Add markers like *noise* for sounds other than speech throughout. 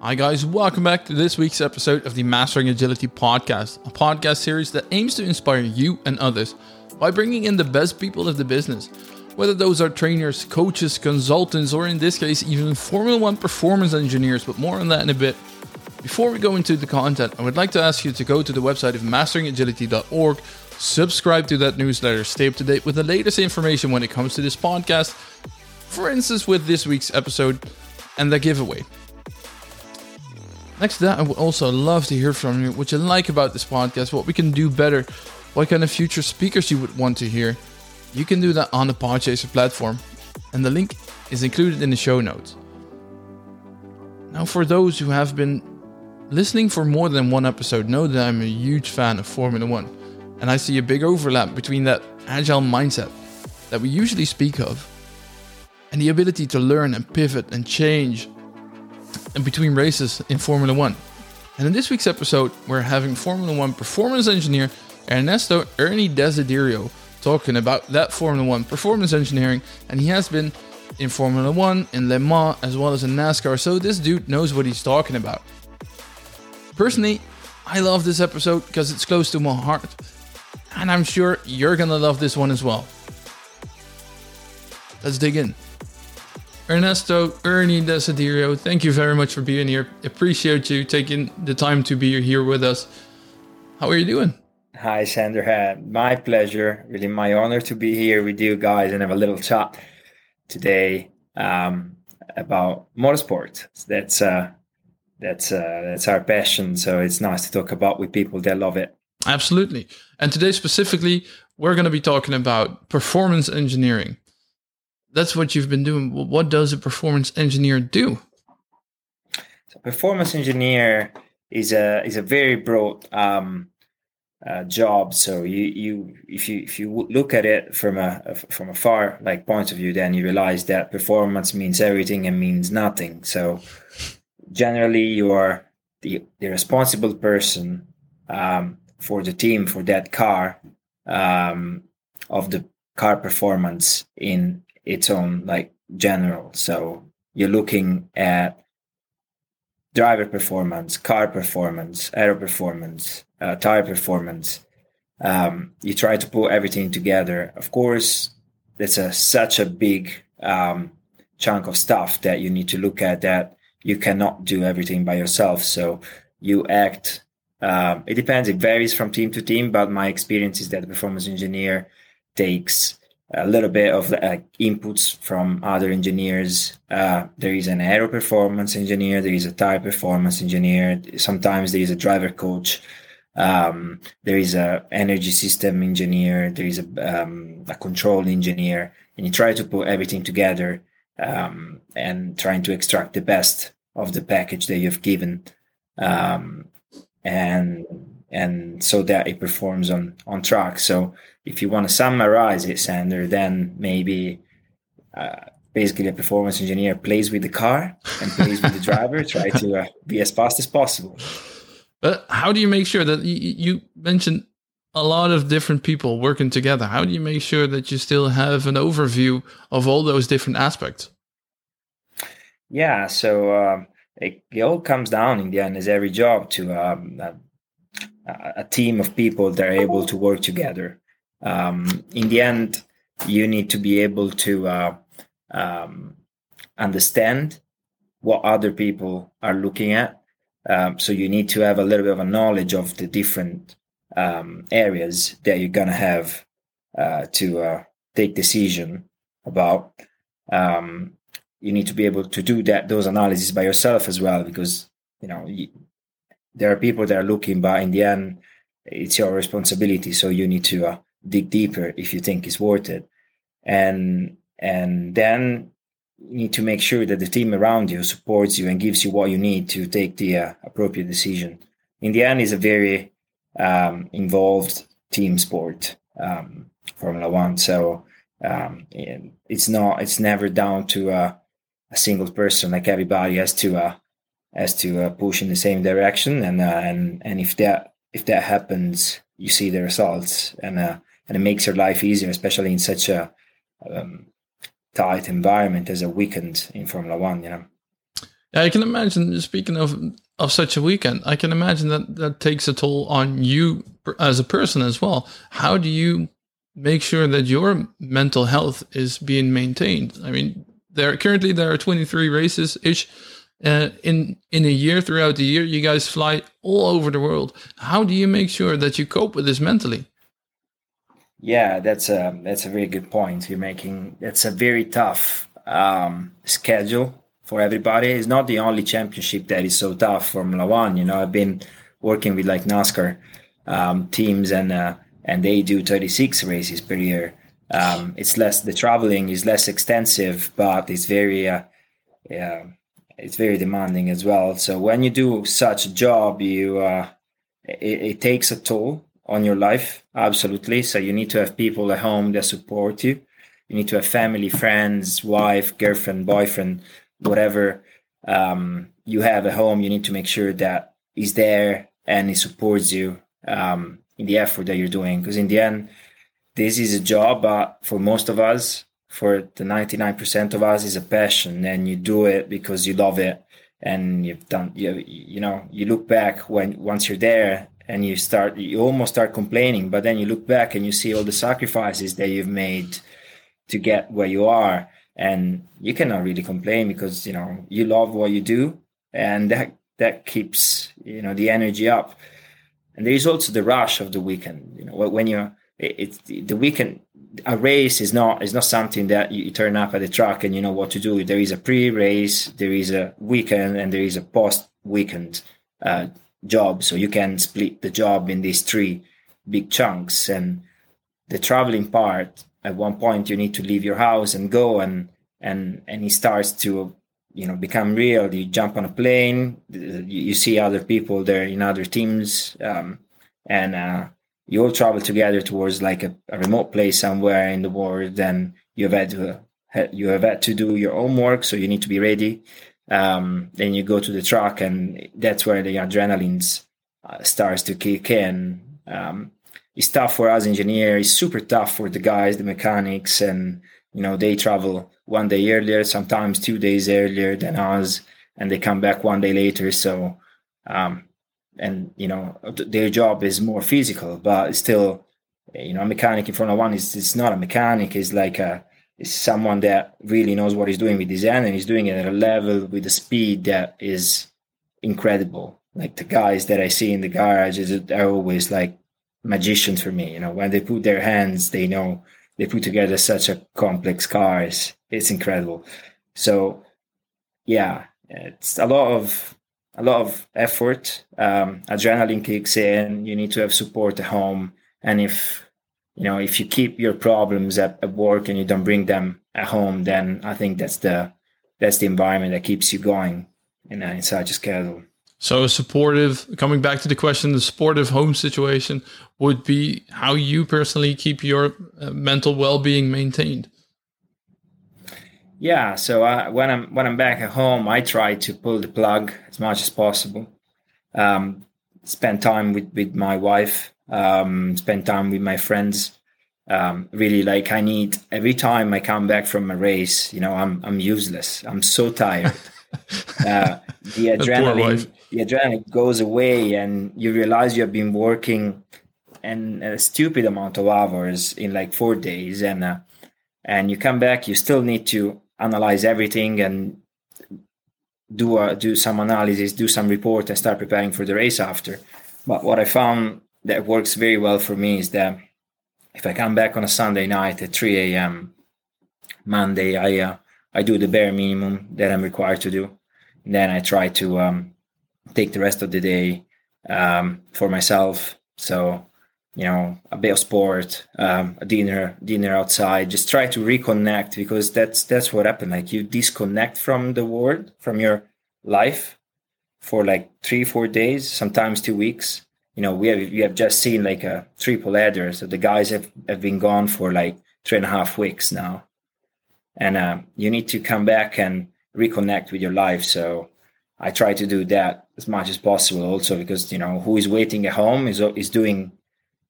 Hi, guys, welcome back to this week's episode of the Mastering Agility podcast, a podcast series that aims to inspire you and others by bringing in the best people of the business, whether those are trainers, coaches, consultants, or in this case, even Formula One performance engineers, but more on that in a bit. Before we go into the content, I would like to ask you to go to the website of masteringagility.org, subscribe to that newsletter, stay up to date with the latest information when it comes to this podcast, for instance, with this week's episode and the giveaway. Next to that, I would also love to hear from you what you like about this podcast, what we can do better, what kind of future speakers you would want to hear. You can do that on the Podchaser platform, and the link is included in the show notes. Now, for those who have been listening for more than one episode, know that I'm a huge fan of Formula One, and I see a big overlap between that agile mindset that we usually speak of and the ability to learn and pivot and change and between races in Formula One. And in this week's episode, we're having Formula One performance engineer Ernesto Ernie Desiderio talking about that Formula One performance engineering, and he has been in Formula One, in Le Mans, as well as in NASCAR, so this dude knows what he's talking about. Personally, I love this episode because it's close to my heart, and I'm sure you're gonna love this one as well. Let's dig in. Ernesto, Ernie Desiderio, thank you very much for being here. Appreciate you taking the time to be here with us. How are you doing? Hi, Sander. My pleasure. Really, my honor to be here with you guys and have a little chat today um, about motorsport. That's uh, that's uh, that's our passion. So it's nice to talk about with people that love it. Absolutely. And today specifically, we're going to be talking about performance engineering that's what you've been doing. What does a performance engineer do? So performance engineer is a is a very broad um, uh, job. So you you if you if you look at it from a from a far like point of view, then you realize that performance means everything and means nothing. So generally, you are the the responsible person um, for the team for that car um, of the car performance in its own like general. So you're looking at driver performance, car performance, aero performance, uh, tire performance. Um, you try to pull everything together. Of course, it's a such a big um, chunk of stuff that you need to look at that you cannot do everything by yourself. So you act. Um, it depends. It varies from team to team, but my experience is that the performance engineer takes a little bit of uh, inputs from other engineers. Uh, there is an aero performance engineer, there is a tire performance engineer. Sometimes there is a driver coach. Um, there is a energy system engineer. There is a, um, a control engineer, and you try to put everything together um, and trying to extract the best of the package that you've given, um, and and so that it performs on on track. So if you want to summarize it, Sander, then maybe uh, basically a performance engineer plays with the car and plays with the driver, try to uh, be as fast as possible. But how do you make sure that you, you mentioned a lot of different people working together? How do you make sure that you still have an overview of all those different aspects? Yeah, so um, it, it, all comes down in the end, as every job, to um, a, a, team of people that are able to work together um, in the end, you need to be able to uh, um, understand what other people are looking at. Um, so you need to have a little bit of a knowledge of the different um, areas that you're gonna have uh, to uh, take decision about. Um, you need to be able to do that those analyses by yourself as well, because you know you, there are people that are looking, but in the end, it's your responsibility. So you need to uh, dig deeper if you think it's worth it. And and then you need to make sure that the team around you supports you and gives you what you need to take the uh, appropriate decision. In the end is a very um, involved team sport um, formula one. So um, it's not it's never down to uh, a single person. Like everybody has to uh, has to uh, push in the same direction. And uh, and and if that if that happens you see the results. And uh, and it makes your life easier, especially in such a um, tight environment as a weekend in Formula One. You know. Yeah, I can imagine. Speaking of of such a weekend, I can imagine that that takes a toll on you as a person as well. How do you make sure that your mental health is being maintained? I mean, there currently there are 23 races ish uh, in in a year throughout the year. You guys fly all over the world. How do you make sure that you cope with this mentally? Yeah, that's a that's a very good point you're making. It's a very tough um, schedule for everybody. It's not the only championship that is so tough. Formula One, you know, I've been working with like NASCAR um, teams, and uh, and they do 36 races per year. Um, it's less the traveling is less extensive, but it's very uh, yeah, it's very demanding as well. So when you do such a job, you uh, it, it takes a toll on your life absolutely so you need to have people at home that support you you need to have family friends wife girlfriend boyfriend whatever um, you have at home, you need to make sure that he's there and he supports you um, in the effort that you're doing. Because in the end, this is a job, but for most of us, for the 99% of us, is a passion, and you do it because you love it, and you've done. You you know you look back when once you're there and you start you almost start complaining but then you look back and you see all the sacrifices that you've made to get where you are. And you cannot really complain because you know you love what you do and that that keeps you know the energy up. And there is also the rush of the weekend you know when you're it's the weekend a race is not is not something that you turn up at the track and you know what to do. There is a pre-race there is a weekend and there is a post weekend uh, job. So you can split the job in these three big chunks. And the traveling part at one point you need to leave your house and go and and and it starts to you know become real. You jump on a plane you see other people there in other teams um, and uh, you all travel together towards like a, a, remote place somewhere in the world and you have had to you have had to do your homework so you need to be ready um, then you go to the truck and that's where the adrenaline uh, starts to kick in um, it's tough for us engineers. It's super tough for the guys, the mechanics, and you know they travel one day earlier, sometimes two days earlier than us, and they come back one day later. So, um, and you know their job is more physical, but still, you know, a mechanic in Formula One is it's not a mechanic. It's like a it's someone that really knows what he's doing with design and he's doing it at a level with a speed that is incredible. Like the guys that I see in the garage is are always like magicians for me. You know, when they put their hands, they know they put together such a complex cars. It's incredible. So, yeah, it's a lot of a lot of effort. Um, adrenaline kicks in. You need to have support at home, and if you know if you keep your problems at, at work and you don't bring them at home, then I think that's the that's the environment that keeps you going in, in such a schedule. So, a supportive, coming back to the question, the supportive home situation would be how you personally keep your uh, mental well being maintained. Yeah, so uh, when I'm when I'm back at home, I try to pull the plug as much as possible. Um, spend time with with my wife. Um, spend time with my friends. Um, really, like I need every time I come back from a race. You know, I'm I'm useless. I'm so tired. *laughs* uh, the adrenaline the adrenaline goes away and you realize you have been working and a stupid amount of hours in like four days and uh, and you come back you still need to analyze everything and do a, do some analysis do some report and start preparing for the race after but what i found that works very well for me is that if i come back on a sunday night at 3 a.m monday i uh, i do the bare minimum that i'm required to do and then i try to um, take the rest of the day um, for myself. So, you know, a bit of sport, um, a dinner, dinner outside. Just try to reconnect because that's that's what happened. Like you disconnect from the world, from your life, for like three, four days, sometimes two weeks. You know, we have we have just seen like a triple header. So the guys have, have been gone for like three and a half weeks now, and uh, you need to come back and reconnect with your life. So I try to do that as much as possible also because you know who is waiting at home is is doing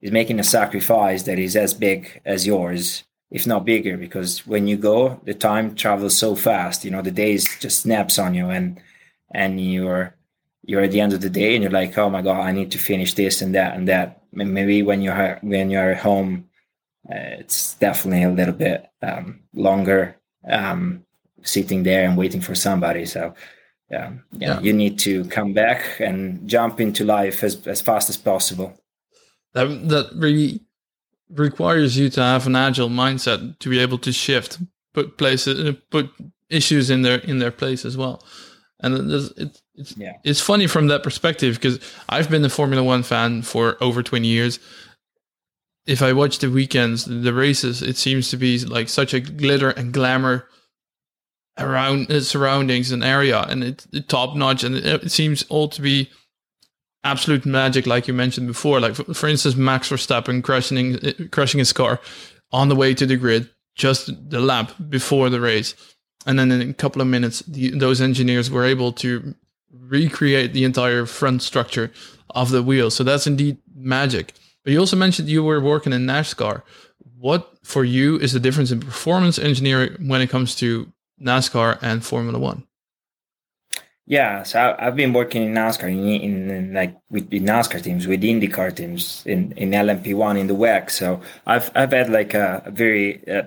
is making a sacrifice that is as big as yours if not bigger because when you go the time travels so fast you know the days just snaps on you and and you're you're at the end of the day and you're like, oh my god, I need to finish this and that and that. Maybe when you're when you're at home, uh, it's definitely a little bit um, longer um, sitting there and waiting for somebody. So yeah, yeah, yeah, you need to come back and jump into life as as fast as possible. That that really requires you to have an agile mindset to be able to shift, put places, put issues in their in their place as well. And it's it's it's, yeah. it's funny from that perspective because I've been a Formula One fan for over twenty years. If I watch the weekends, the races, it seems to be like such a glitter and glamour around its surroundings and area, and it's top notch, and it, seems all to be absolute magic, like you mentioned before. Like for, for instance, Max Verstappen crushing uh, crushing his car on the way to the grid, just the lap before the race, and then in a couple of minutes, the, those engineers were able to recreate the entire front structure of the wheel. So that's indeed magic. But you also mentioned you were working in NASCAR. What for you is the difference in performance engineering when it comes to NASCAR and Formula One? Yeah, so I've been working in NASCAR in, in, in like with, with, NASCAR teams, with IndyCar teams in in LMP1 in the WEC. So I've I've had like a, a very uh,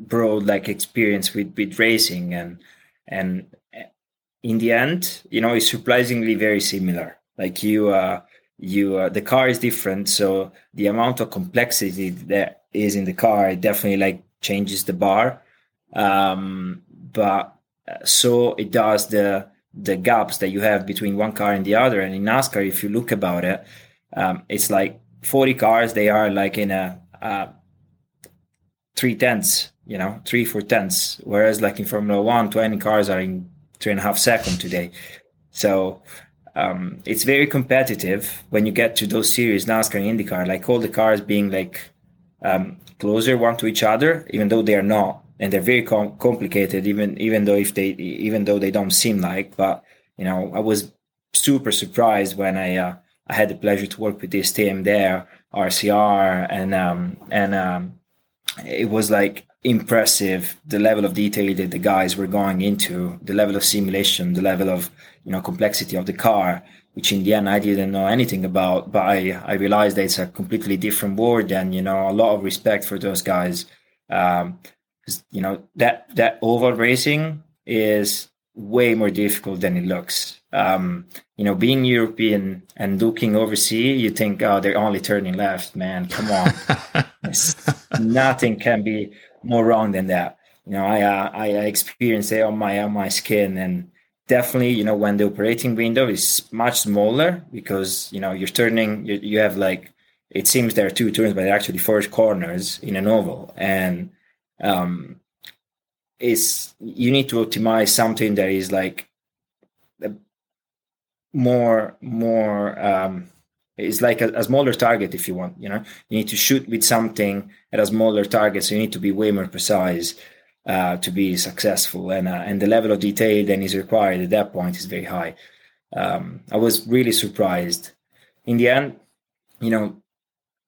broad like experience with with racing and and in the end, you know, it's surprisingly very similar. Like you, uh, you, uh, the car is different, so the amount of complexity that is in the car definitely like changes the bar um, but uh, so it does the the gaps that you have between one car and the other. And in NASCAR, if you look about it, um, it's like 40 cars. They are like in a, a three tenths, you know, three four tenths. Whereas like in Formula One, 20 cars are in three and a half seconds today. So um, it's very competitive when you get to those series, NASCAR and IndyCar. Like all the cars being like um, closer one to each other, even though they are not and they're very com- complicated even even though if they even though they don't seem like but you know i was super surprised when i uh, i had the pleasure to work with this team there rcr and um and um it was like impressive the level of detail that the guys were going into the level of simulation the level of you know complexity of the car which in the end I didn't know anything about, but I, I realized that it's a completely different world and, you know, a lot of respect for those guys. Um, you know that that oval racing is way more difficult than it looks. Um, you know, being European and looking overseas, you think, oh, they're only turning left, man. Come on, *laughs* nothing can be more wrong than that. You know, I uh, I experienced it on my on my skin, and definitely, you know, when the operating window is much smaller because you know you're turning, you, you have like it seems there are two turns, but actually four corners in an oval, and um, is you need to optimize something that is like more more um, it's like a, a, smaller target if you want you know? You need to shoot with something at a smaller target so you need to be way more precise uh, to be successful. And uh, and the level of detail then is required at that point is very high. Um, i was really surprised. In the end you know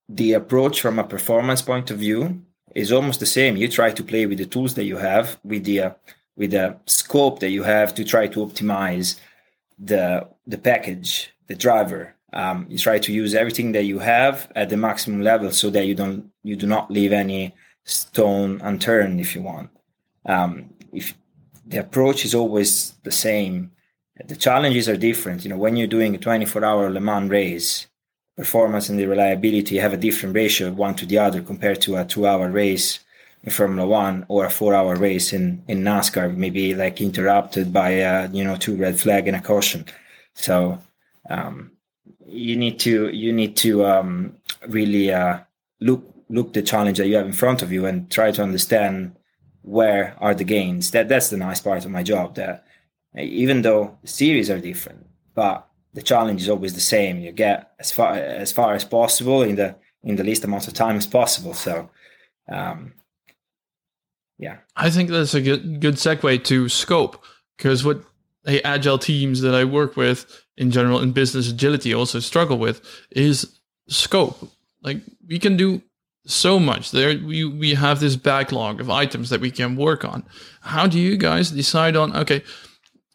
the approach from a performance point of view is almost the same. You try to play with the tools that you have, with the uh, with the scope that you have to try to optimize the the package, the driver. Um, you try to use everything that you have at the maximum level so that you don't you do not leave any stone unturned if you want. Um, if the approach is always the same, the challenges are different. You know, when you're doing a 24 hour Le Mans race, performance and the reliability have a different ratio one to the other compared to a two hour race in Formula One or a four hour race in, in NASCAR, maybe like interrupted by, a, you know, two red flag and a caution. So, um, you need to, you need to, um, really, uh, look, look the challenge that you have in front of you and try to understand where are the gains. That, that's the nice part of my job that even though series are different, but the challenge is always the same. You get as far as far as possible in the in the least amount of time as possible. So, um, yeah, I think that's a good good segue to scope because what the agile teams that I work with in general in business agility also struggle with is scope. Like we can do so much there we we have this backlog of items that we can work on how do you guys decide on okay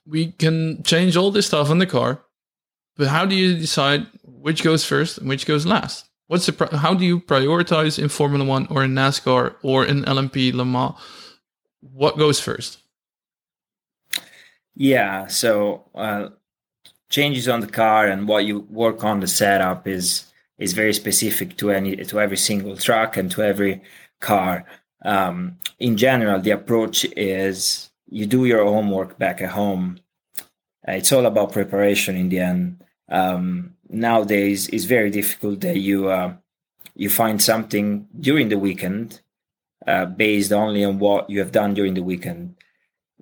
we can change all this stuff on the car, but how do you decide which goes first and which goes last? What's the how do you prioritize in Formula One or in NASCAR or in LMP Le Mans? What goes first? Yeah, so uh, changes on the car and what you work on the setup is is very specific to any to every single truck and to every car. Um, in general, the approach is you do your homework back at home. Uh, it's all about preparation in the end. Um, nowadays, it's very difficult that you uh, you find something during the weekend uh, based only on what you have done during the weekend.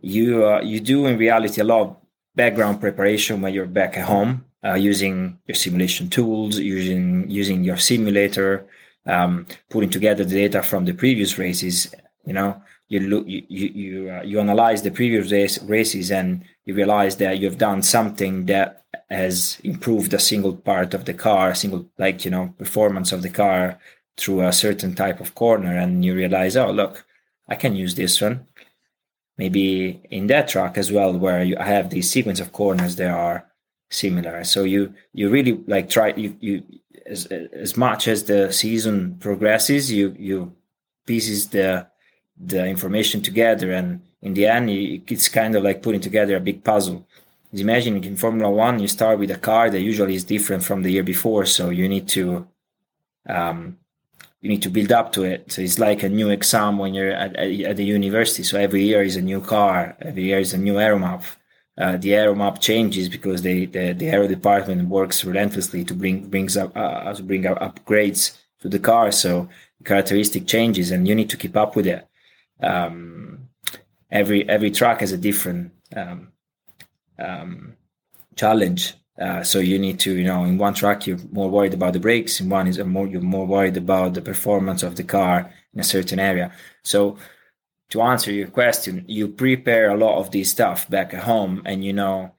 You uh, you do in reality a lot of background preparation when you're back at home uh, using your simulation tools, using using your simulator, um, putting together the data from the previous races. You know, you look, you you you, uh, you analyze the previous race, races, and you realize that you've done something that has improved a single part of the car, a single like you know performance of the car through a certain type of corner, and you realize, oh look, I can use this one. Maybe in that track as well, where you, I have these sequence of corners, there are similar. So you you really like try you you as as much as the season progresses, you you pieces the the information together, and in the end, it's kind of like putting together a big puzzle. Imagine in Formula One, you start with a car that usually is different from the year before, so you need to um, you need to build up to it. So it's like a new exam when you're at, at, the university. So every year is a new car, every year is a new aero map uh, the aero map changes because they, the, the aero department works relentlessly to bring brings up uh, to bring up upgrades to the car. So the characteristic changes, and you need to keep up with it. Um, every every track has a different um, um, challenge. Uh, so you need to, you know, in one track you're more worried about the brakes, in one is more you're more worried about the performance of the car in a certain area. So to answer your question, you prepare a lot of this stuff back at home, and you know,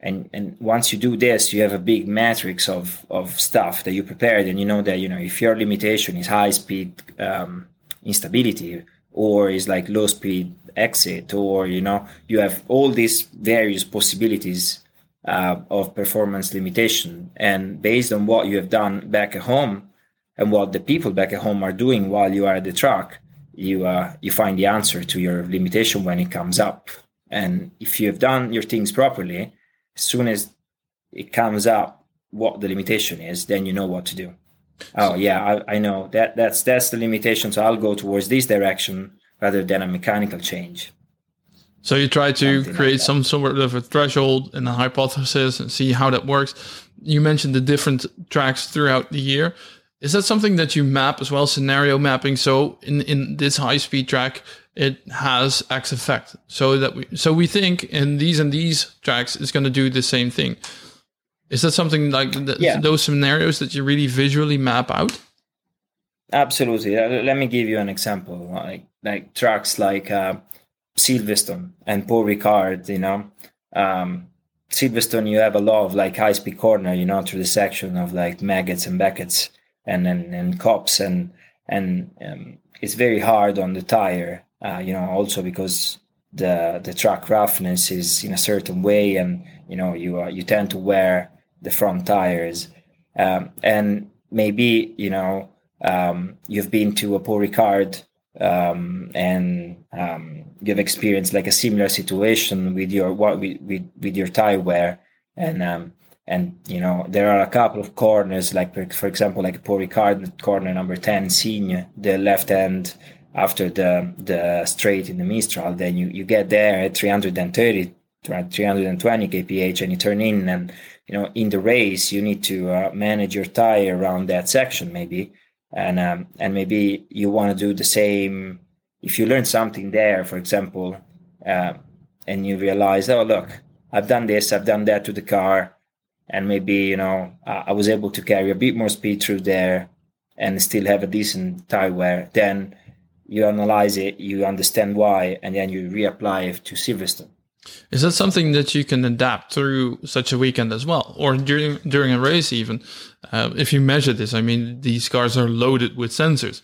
and and once you do this, you have a big matrix of of stuff that you prepared, and you know that you know if your limitation is high speed um, instability or is like low speed exit, or you know you have all these various possibilities uh, of performance limitation, and based on what you have done back at home and what the people back at home are doing while you are at the track you uh, you find the answer to your limitation when it comes up. And if you have done your things properly, as soon as it comes up, what the limitation is, then you know what to do. Oh yeah, I, I know that that's that's the limitation. So I'll go towards this direction rather than a mechanical change. So you try to Something create like some sort of a threshold and a hypothesis and see how that works. You mentioned the different tracks throughout the year. Is that something that you map as well, scenario mapping? So in, in this high speed track, it has X effect. So that we so we think in these and these tracks it's going to do the same thing. Is that something like th- yeah. those scenarios that you really visually map out? Absolutely. Uh, let me give you an example. Like like tracks like uh, Silverstone and Paul Ricard. You know, um, Silverstone, you have a lot of like high speed corner. You know, through the section of like Maggotts and Becketts and and, and Copse and and um, it's very hard on the tire. Uh, you know, also because the the track roughness is in a certain way, and you know you uh, you tend to wear the front tires, um, and maybe you know um, you've been to a Paul Ricard um, and um, you've experienced like a similar situation with your what with, with, your tire wear, and um, and you know there are a couple of corners like for example like Paul Ricard corner number 10 Signes the left hand after the the straight in the Mistral. Then you you get there at 330 320 kph and you turn in and you know in the race you need to uh, manage your tire around that section maybe and um, and maybe you want to do the same if you learn something there for example uh, and you realize oh look I've done this I've done that to the car and maybe you know I was able to carry a bit more speed through there and still have a decent tire wear, then you analyze it, you understand why, and then you reapply it to Silverstone. Is that something that you can adapt through such a weekend as well, or during during a race even? Uh, if you measure this, I mean, these cars are loaded with sensors.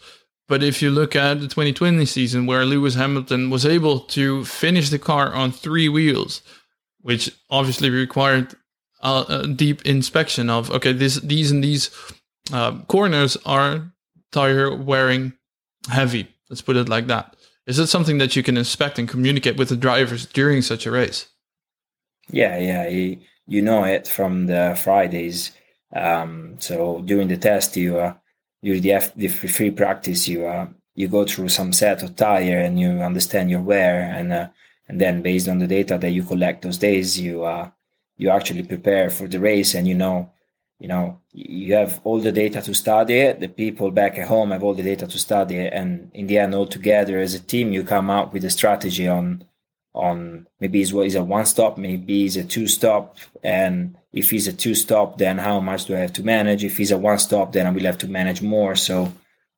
But if you look at the 2020 season, where Lewis Hamilton was able to finish the car on three wheels, which obviously required a, a deep inspection of okay, this these and these uh, corners are tire wearing heavy. Let's put it like that. Is it something that you can inspect and communicate with the drivers during such a race? Yeah, yeah, you, you know it from the Fridays. Um, so during the test, you uh, during the, F, the free practice, you uh, you go through some set of tire and you understand your wear, and uh, and then based on the data that you collect those days, you uh, you actually prepare for the race, and you know you know you have all the data to study it. The people back at home have all the data to study it. And in the end all together as a team you come up with a strategy on on maybe it's what is a one stop maybe it's a two stop and if it's a two stop then how much do i have to manage? If it's a one stop then i will have to manage more. So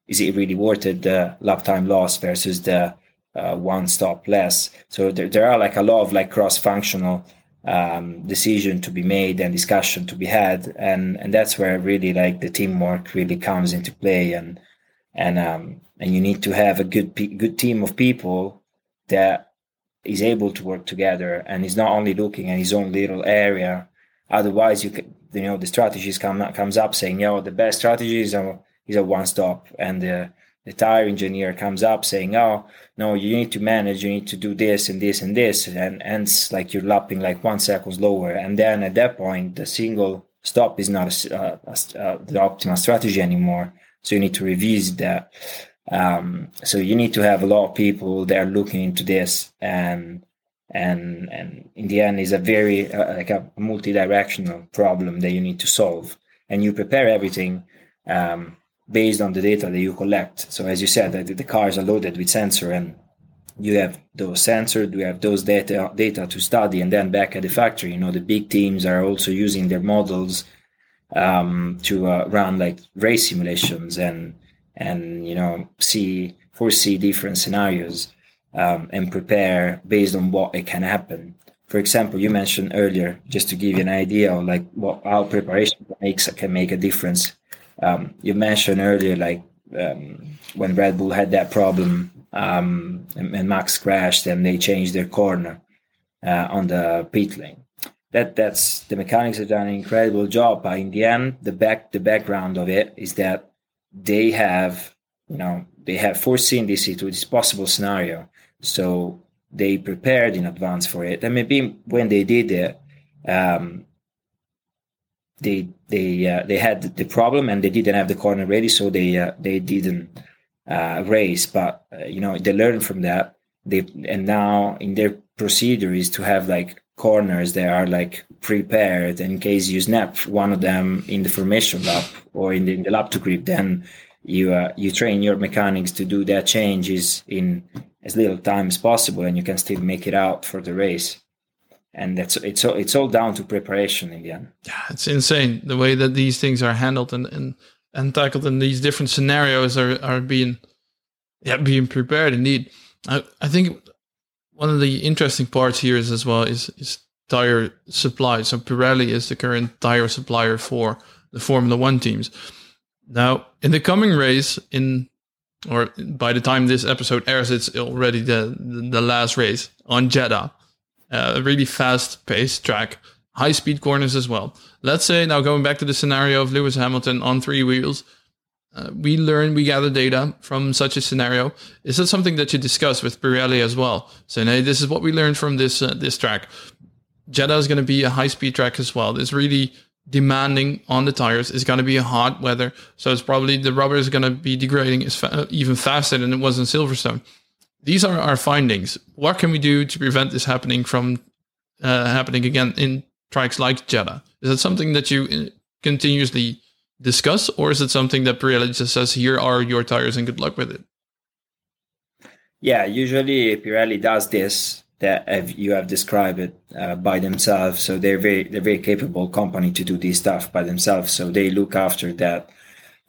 is it really worth it the lap time loss versus the uh, one stop less? So there, there are like a lot of like cross functional um, decision to be made and discussion to be had. And and that's where really like the teamwork really comes into play. And and um and you need to have a good good team of people that is able to work together and is not only looking at his own little area. Otherwise you you know the strategies come comes up saying know the best strategy is a is a one stop and the the tire engineer comes up saying, "Oh, no, you need to manage. You need to do this and this and this," and ends like you're lapping like one second lower. And then at that point, the single stop is not a, a, a, the optimal strategy anymore. So you need to revisit that. Um, so you need to have a lot of people that are looking into this, and and and in the end, is a very uh, like a multi-directional problem that you need to solve. And you prepare everything. Um, based on the data that you collect. So as you said, the, the cars are loaded with sensor and you have those sensors, you have those data data to study, and then back at the factory, you know, the big teams are also using their models um, to uh, run like race simulations and and you know see foresee different scenarios um, and prepare based on what it can happen. For example, you mentioned earlier, just to give you an idea of like what how preparation makes can make a difference um, you mentioned earlier, like um, when Red Bull had that problem um, and, and, Max crashed, and they changed their corner uh, on the pit lane. That that's the mechanics have done an incredible job. But in the end, the back the background of it is that they have you know they have foreseen this this possible scenario, so they prepared in advance for it. And maybe when they did it, um, they they uh, they had the problem and they didn't have the corner ready, so they uh, they didn't uh, race. But uh, you know they learned from that. They and now in their procedure is to have like corners that are like prepared in case you snap one of them in the formation lap or in the, in the lap to grip. Then you uh, you train your mechanics to do that changes in as little time as possible, and you can still make it out for the race and that's it's all it's all down to preparation in the end. Yeah, it's insane the way that these things are handled and and, and tackled in these different scenarios are are being yeah being prepared. Indeed, I I think one of the interesting parts here is as well is is tire supply. So Pirelli is the current tire supplier for the Formula One teams. Now, in the coming race, in or by the time this episode airs, it's already the the last race on Jeddah uh, a really fast paced track, high speed corners as well. Let's say now going back to the scenario of Lewis Hamilton on three wheels, uh, we learn, we gather data from such a scenario. Is that something that you discuss with Pirelli as well? Saying, hey, this is what we learned from this uh, this track. Jeddah is going to be a high speed track as well. It's really demanding on the tires. It's going to be a hot weather, so it's probably the rubber is going to be degrading fa- even faster than it was in Silverstone these are our findings. What can we do to prevent this happening from uh, happening again in tracks like Jeddah? Is it something that you uh, continuously discuss, or is it something that Pirelli just says, "Here are your tires, and good luck with it"? Yeah, usually Pirelli does this that you have described it uh, by themselves. So they're very they're very capable company to do this stuff by themselves. So they look after that,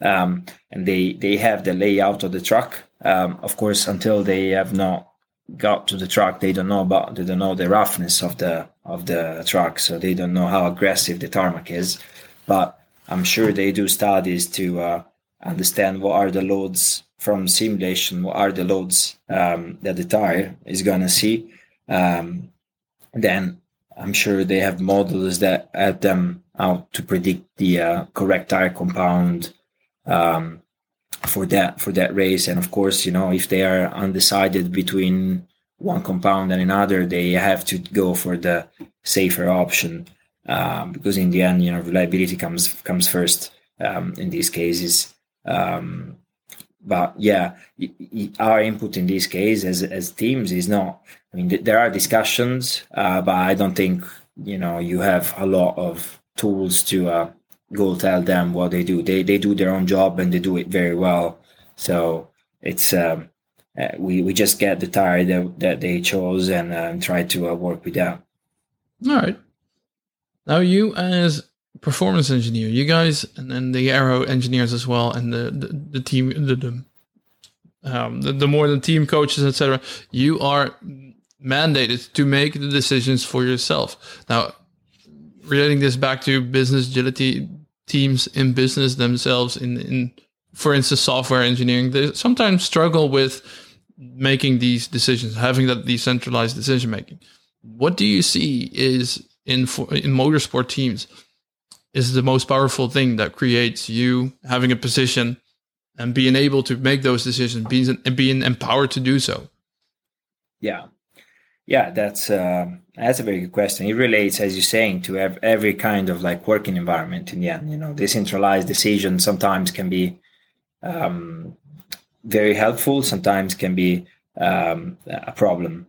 um, and they they have the layout of the truck um, of course, until they have not got to the truck, they don't know about they don't know the roughness of the of the truck, so they don't know how aggressive the tarmac is. But I'm sure they do studies to uh, understand what are the loads from simulation, what are the loads um, that the tire is gonna see. Um, then I'm sure they have models that help them out to predict the uh, correct tire compound um, for that for that race. And of course, you know, if they are undecided between one compound and another, they have to go for the safer option um, because in the end, you know, reliability comes comes first um, in these cases. Um, but yeah, our input in this case as as teams is not. I mean, th- there are discussions, uh, but I don't think you know you have a lot of tools to uh, go tell them what they do. They they do their own job and they do it very well. So it's um, uh, we we just get the tire that that they chose and uh, try to uh, work with that. All right. Now you as performance engineer, you guys, and then the aero engineers as well, and the the, the team, the the, um, the the more the team coaches, etc. You are mandated to make the decisions for yourself. Now, relating this back to business agility teams in business themselves, in in for instance, software engineering, they sometimes struggle with making these decisions, having that decentralized decision making. What do you see is in for, in motorsport teams is the most powerful thing that creates you having a position and being able to make those decisions, being and being empowered to do so. Yeah, yeah, that's uh, that's a very good question. It relates, as you're saying, to every kind of like working environment. In the end, you know, decentralized decisions sometimes can be um, very helpful. Sometimes can be um, a problem.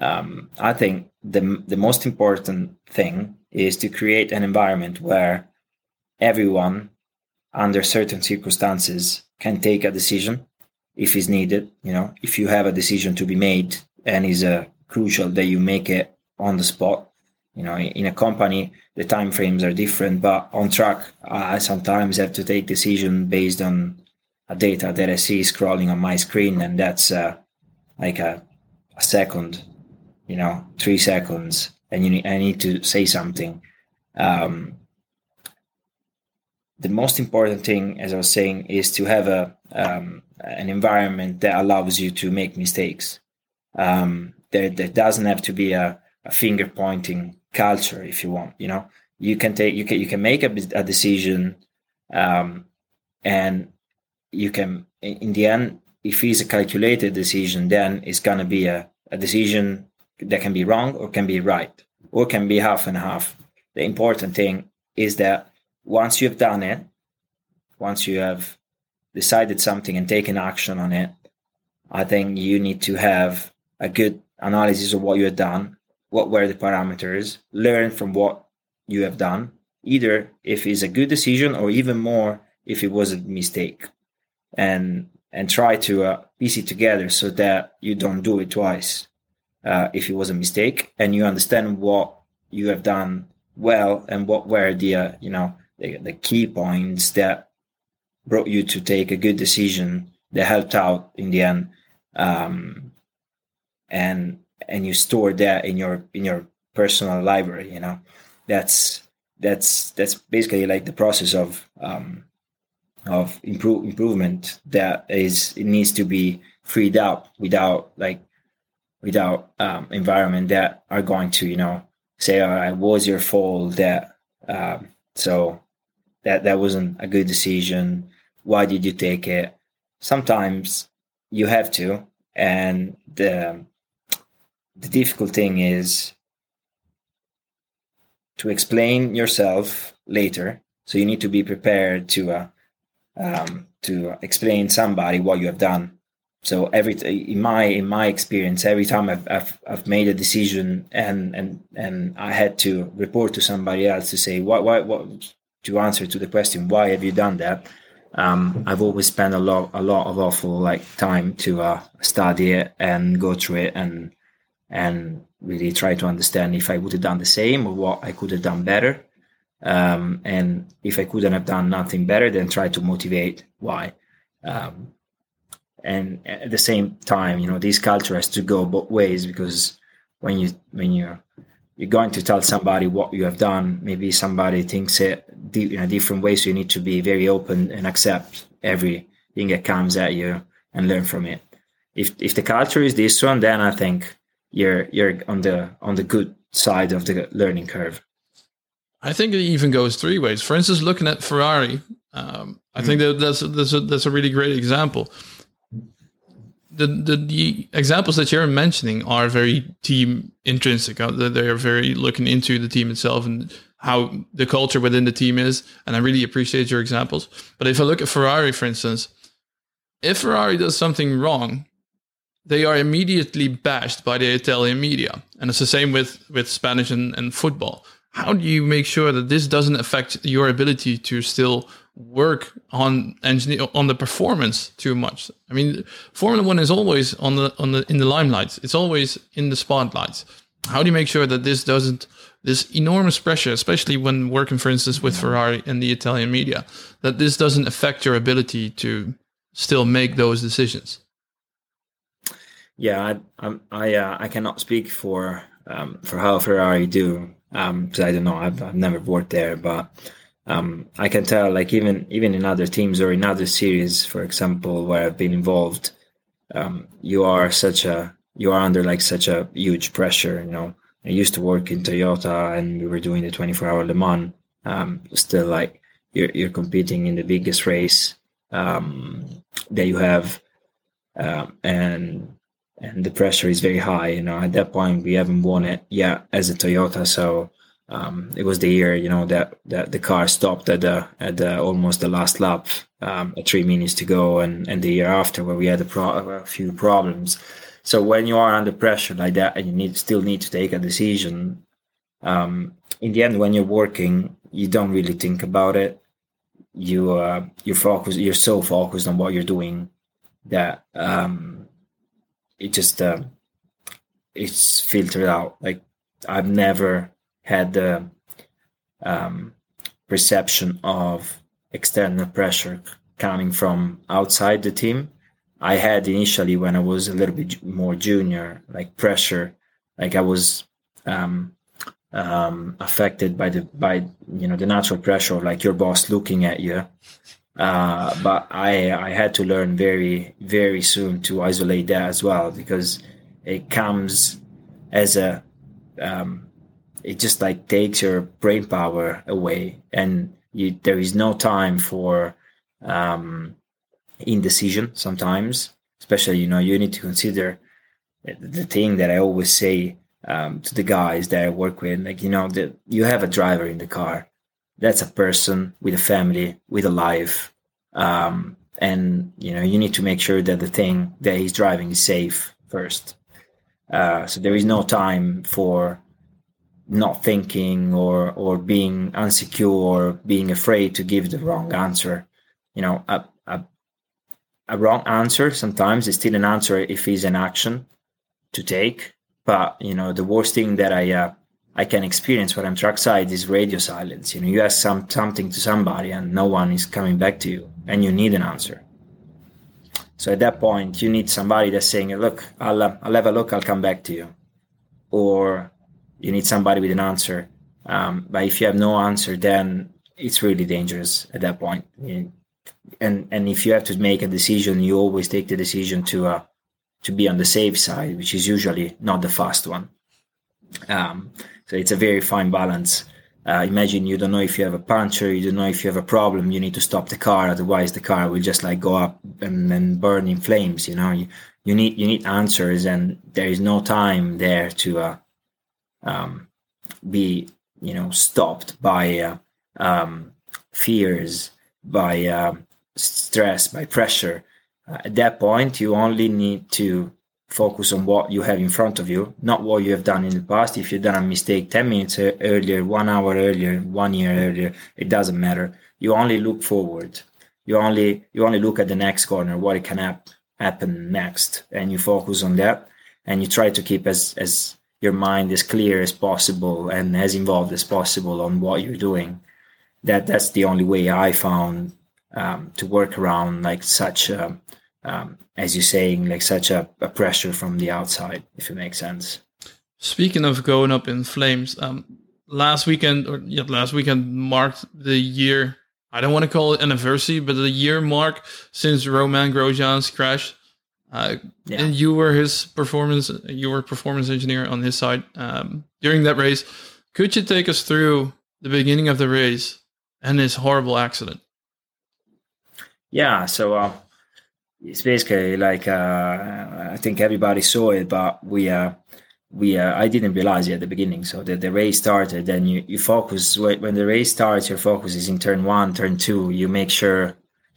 Um, I think the the most important thing is to create an environment where everyone, under certain circumstances, can take a decision if it's needed. You know, if you have a decision to be made and is uh, crucial that you make it on the spot. You know, in a company, the time frames are different, but on track, I sometimes have to take decision based on a data that I see scrolling on my screen, and that's uh, like a, a second you know, three seconds, and you need, I need to say something. Um, the most important thing, as I was saying, is to have a um, an environment that allows you to make mistakes. Um, there, there doesn't have to be a, a finger pointing culture if you want. You know, you can take you can you can make a, a decision, um, and you can in the end, if it's a calculated decision, then it's gonna be a, a decision that can be wrong or can be right or can be half and half. The important thing is that once you've done it, once you have decided something and taken action on it, I think you need to have a good analysis of what you have done, what were the parameters, learn from what you have done, either if it's a good decision or even more if it was a mistake, and and try to uh, piece it together so that you don't do it twice uh, if it was a mistake and you understand what you have done well and what were the uh, you know the, the key points that brought you to take a good decision that helped out in the end. Um, and and you store that in your in your personal library you know? That's that's that's basically like the process of um, of improve, improvement that is it needs to be freed up without like without um, environment that are going to you know say all right was your fault that um, so that that wasn't a good decision. Why did you take it? Sometimes you have to and the the difficult thing is to explain yourself later so you need to be prepared to uh, um, to explain somebody what you have done so every in my in my experience, every time I've, I've I've made a decision and and and I had to report to somebody else to say what why what to answer to the question why have you done that. Um, I've always spent a lot a lot of awful like time to uh, study it and go through it and and really try to understand if I would have done the same or what I could have done better. Um, and if I couldn't have done nothing better, then try to motivate why. Um, and at the same time you know this culture has to go both ways because when you when you're you're going to tell somebody what you have done maybe somebody thinks it in a different way so you need to be very open and accept everything that comes at you and learn from it if if the culture is this one then i think you're you're on the on the good side of the learning curve. I think it even goes three ways. For instance, looking at Ferrari, um, I mm. think that that's that's a, that's a really great example. The, the, the examples that you're mentioning are very team intrinsic. Uh, they are very looking into the team itself and how the culture within the team is. And I really appreciate your examples. But if I look at Ferrari, for instance, if Ferrari does something wrong, they are immediately bashed by the Italian media. And it's the same with, with Spanish and, and football. How do you make sure that this doesn't affect your ability to still work on engineer on the performance too much? I mean, Formula One is always on the on the in the limelight. It's always in the spotlights. How do you make sure that this doesn't this enormous pressure, especially when working, for instance, with Ferrari and the Italian media, that this doesn't affect your ability to still make those decisions? Yeah, I I uh, I cannot speak for um, for how Ferrari do because um, I don't know. I've, I've never worked there, but um, I can tell like even even in other teams or in other series, for example, where I've been involved, um, you are such a you are under like such a huge pressure. You know, I used to work in Toyota, and we were doing the 24 hour Le Mans. Um, still, like you're you're competing in the biggest race um, that you have, and and the pressure is very high. You know, at that point we haven't won it yet as a Toyota, so um, it was the year you know that that the car stopped at the at the, almost the last lap, um, at three minutes to go, and and the year after where we had a, pro- a few problems. So when you are under pressure like that, and you need still need to take a decision, um, in the end, when you're working, you don't really think about it you uh, you focus you're so focused on what you're doing that um, it just uh, it's filtered out. Like I've never had the um, perception of external pressure coming from outside the team. I had initially when I was a little bit more junior, like pressure, like I was um, um, affected by the by you know the natural pressure of like your boss looking at you. Uh, but I I had to learn very very soon to isolate that as well because it comes as a um, it just like takes your brain power away and you, there is no time for um, indecision sometimes especially you know you need to consider the thing that I always say um, to the guys that I work with. Like, you know, that you have a driver in the car. That's a person with a family, with a life. Um, and, you know, you need to make sure that the thing that he's driving is safe first. Uh, so there is no time for not thinking or, or being insecure or being afraid to give the wrong answer. You know, a, a, a wrong answer sometimes is still an answer if it's an action to take but you know, the worst thing that I uh, I can experience when I'm trackside is radio silence. You know, you ask some something to somebody and no one is coming back to you, and you need an answer. So at that point, you need somebody that's saying, "Look, I'll uh, I'll have a look. I'll come back to you," or you need somebody with an answer. Um, but if you have no answer, then it's really dangerous at that point. And and if you have to make a decision, you always take the decision to uh, to be on the safe side, which is usually not the fast one. Um, so it's a very fine balance. Uh, imagine you don't know if you have a puncture, you don't know if you have a problem, you need to stop the car, otherwise the car will just like go up and then burn in flames. You know, you, you need you need answers, and there is no time there to uh, um, be you know stopped by uh, um, fears, by uh, stress, by pressure at that point, you only need to focus on what you have in front of you, not what you have done in the past. If you've done a mistake 10 minutes earlier, one hour earlier, one year earlier, it doesn't matter. You only look forward. You only you only look at the next corner, what it can hap- happen next, and you focus on that. And you try to keep as as your mind as clear as possible and as involved as possible on what you're doing. That that's the only way I found um, to work around like such. A, um, as you're saying, like such a, a, pressure from the outside, if it makes sense. Speaking of going up in flames, um, last weekend or yeah, last weekend marked the year. I don't want to call it anniversary, but the year mark since Romain Grosjean's crash. Uh, yeah. And you were his performance, you were performance engineer on his side um, during that race. Could you take us through the beginning of the race and this horrible accident? Yeah, so uh, it's basically like uh, I think everybody saw it, but we uh, we uh, I didn't realize it at the beginning. So the, the race started, then you you focus when the race starts. Your focus is in turn one, turn two. You make sure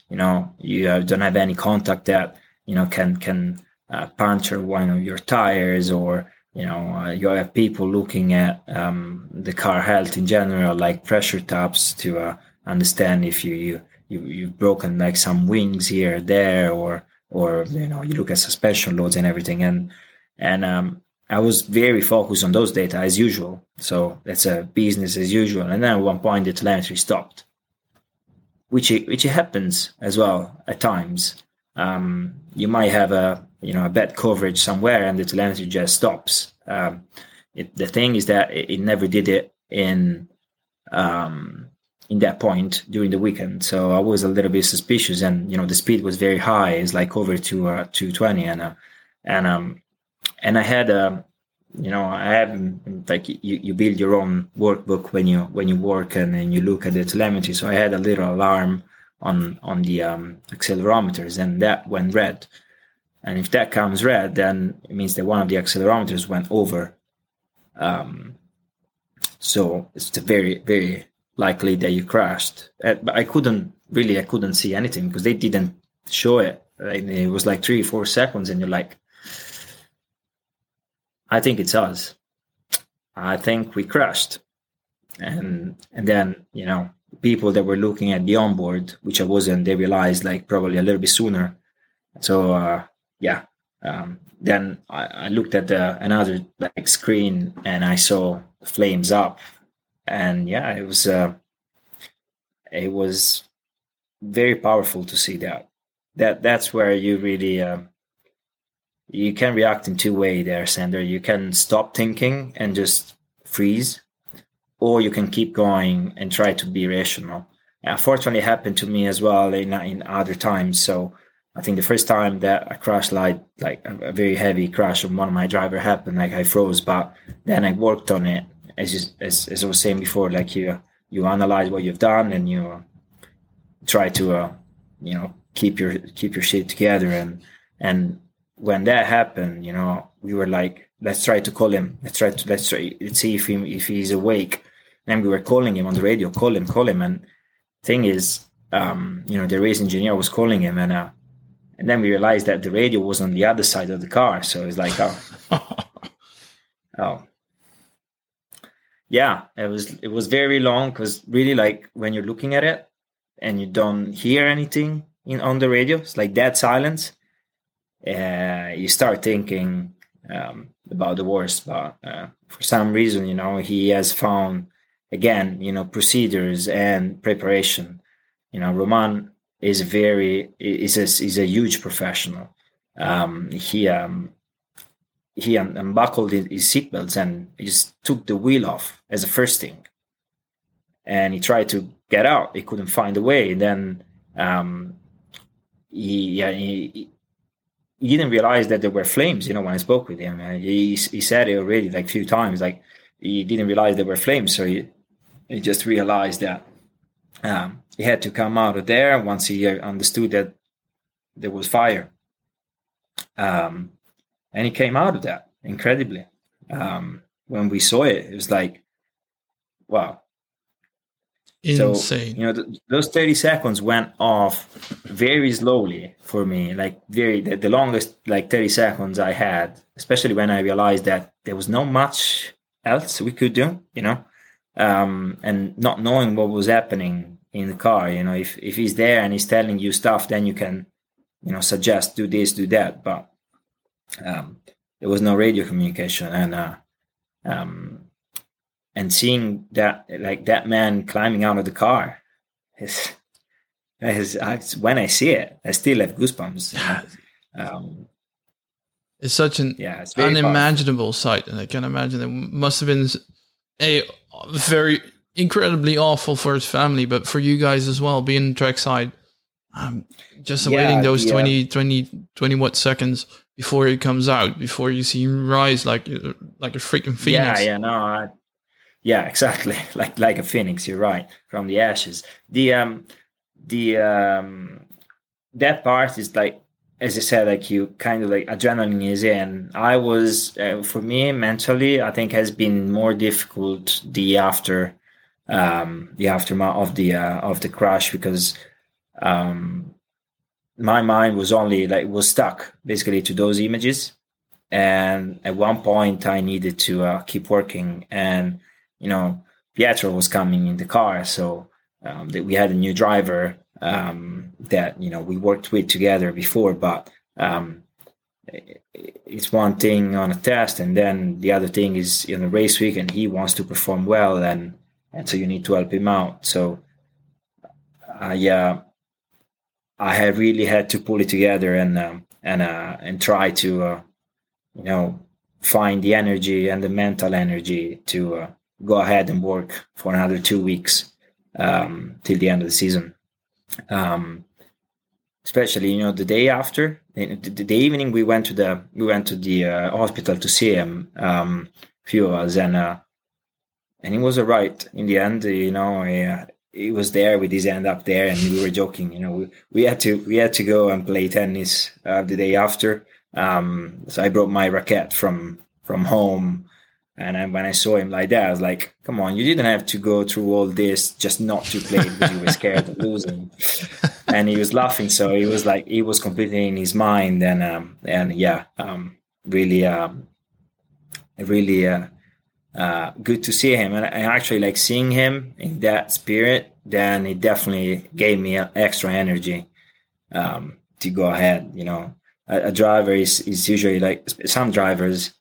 you know you uh, don't have any contact that you know can can uh, puncture one of your tires or you know uh, you have people looking at um, the car health in general like pressure taps to understand if you, you you you've broken like some wings here there or or you know you look at suspension loads and everything. And and um, I was very focused on those data as usual. So that's a business as usual. And then at one point the telemetry stopped which it, which it happens as well at times. Um, you might have a you know a bad coverage somewhere and the telemetry just stops. Um, it, the thing is that it, it never did it in um, in that point during the weekend. So I was a little bit suspicious, and you know the speed was very high. It's like over to uh, 220, and uh, and um and I had a um, you know I have like you, you build your own workbook when you when you work and then you look at the telemetry. So I had a little alarm on on the um, accelerometers, and that went red. And if that comes red, then it means that one of the accelerometers went over. Um, so it's a very very likely that you crashed. Uh, but I couldn't really I couldn't see anything because they didn't show it. It was like three four seconds, and you're like, I think it's us. I think we crashed, and and then you know people that were looking at the onboard, which I wasn't, they realized like probably a little bit sooner. So uh, yeah, um, then I, I, looked at the, another like screen and I saw flames up, and yeah, it was uh, it was very powerful to see that. That that's where you really uh, you can react in two way there, Sander. You can stop thinking and just freeze or you can keep going and try to be rational. Unfortunately, it happened to me as well in, in other times. So I think the first time that a crash like like a, very heavy crash of one of my driver happened, like I froze, but then I worked on it as you, as, as I was saying before, like you you analyze what you've done and you try to uh, you know keep your keep your shit together and and when that happened, you know, we were like, let's try to call him. Let's try to let's try let's see if he if he's awake and we were calling him on the radio, call him, call him. And thing is, um, you know, the race engineer was calling him, and uh, and then we realized that the radio was on the other side of the car. So it's like, oh, *laughs* oh, yeah. It was it was very long because really, like when you're looking at it and you don't hear anything in on the radio, it's like dead silence. Uh, you start thinking um, about the worst, but uh, for some reason, you know, he has found again, you know, procedures and preparation. You know, Romain is very is a, is a huge professional. Um, he um, he unbuckled his seatbelts and he just took the wheel off as a first thing, and he tried to get out. He couldn't find a way. And then um, he, yeah, he, he didn't realize that there were flames. You know, when I spoke with him, he he said it already like a few times. Like he didn't realize there were flames, so he he just realized that um, he had to come out of there once he uh, understood that there was fire. Um, and he came out of that incredibly. Um, when we saw it, it was like, wow. Insane. So, you know, th- those 30 seconds went off very slowly for me, like very, the, the longest, like 30 seconds I had, especially when I realized that there was not much else we could do, you know? um, and not knowing what was happening in the car. You know, if if he's there and he's telling you stuff, then you can, you know, suggest do this, do that. But um, there was no radio communication, and uh, um, and seeing that like that man climbing out of the car is. is I, when I see it, I still have goosebumps. *laughs* Um, it's such an yeah, it's unimaginable powerful. sight, and I can imagine it must have been a very incredibly awful for his family, but for you guys as well, being trackside, um, just yeah, waiting those yeah. 20, 20, 20 what seconds before he comes out, before you see him rise like like a freaking phoenix. Yeah, yeah, no, I, yeah, exactly, *laughs* like like a phoenix. You're right from the ashes. The um, the um, that part is like as I said, like you kind of like adrenaline is in. I was uh, for me mentally, I think has been more difficult the after um, the aftermath of the uh, of the crash because um, my mind was only like was stuck basically to those images, and at one point I needed to uh, keep working, and you know Pietro was coming in the car, so um, that we had a new driver um, that you know we worked with together before, but um, it's one thing on a test, and then the other thing is in a race week, and he wants to perform well, and and so you need to help him out. So I uh, I had really had to pull it together and uh, and uh, and try to uh, you know find the energy and the mental energy to uh, go ahead and work for another two weeks um, till the end of the season. Um, especially you know the day after the, the, evening we went to the we went to the uh, hospital to see him um, few of us and uh, and he was alright in the end you know he, uh, was there with his hand up there and we were joking you know we, we had to we had to go and play tennis uh, the day after um, so I brought my racket from from home and then when I saw him like that, I was like, come on, you didn't have to go through all this just not to play because you were scared of losing. *laughs* and he was laughing. So he was like, he was completely in his mind. And, um, and yeah, um, really, um, really, uh, uh, good to see him. And I actually like seeing him in that spirit, then it definitely gave me extra energy, um, to go ahead, you know, a, a driver is, is usually like some drivers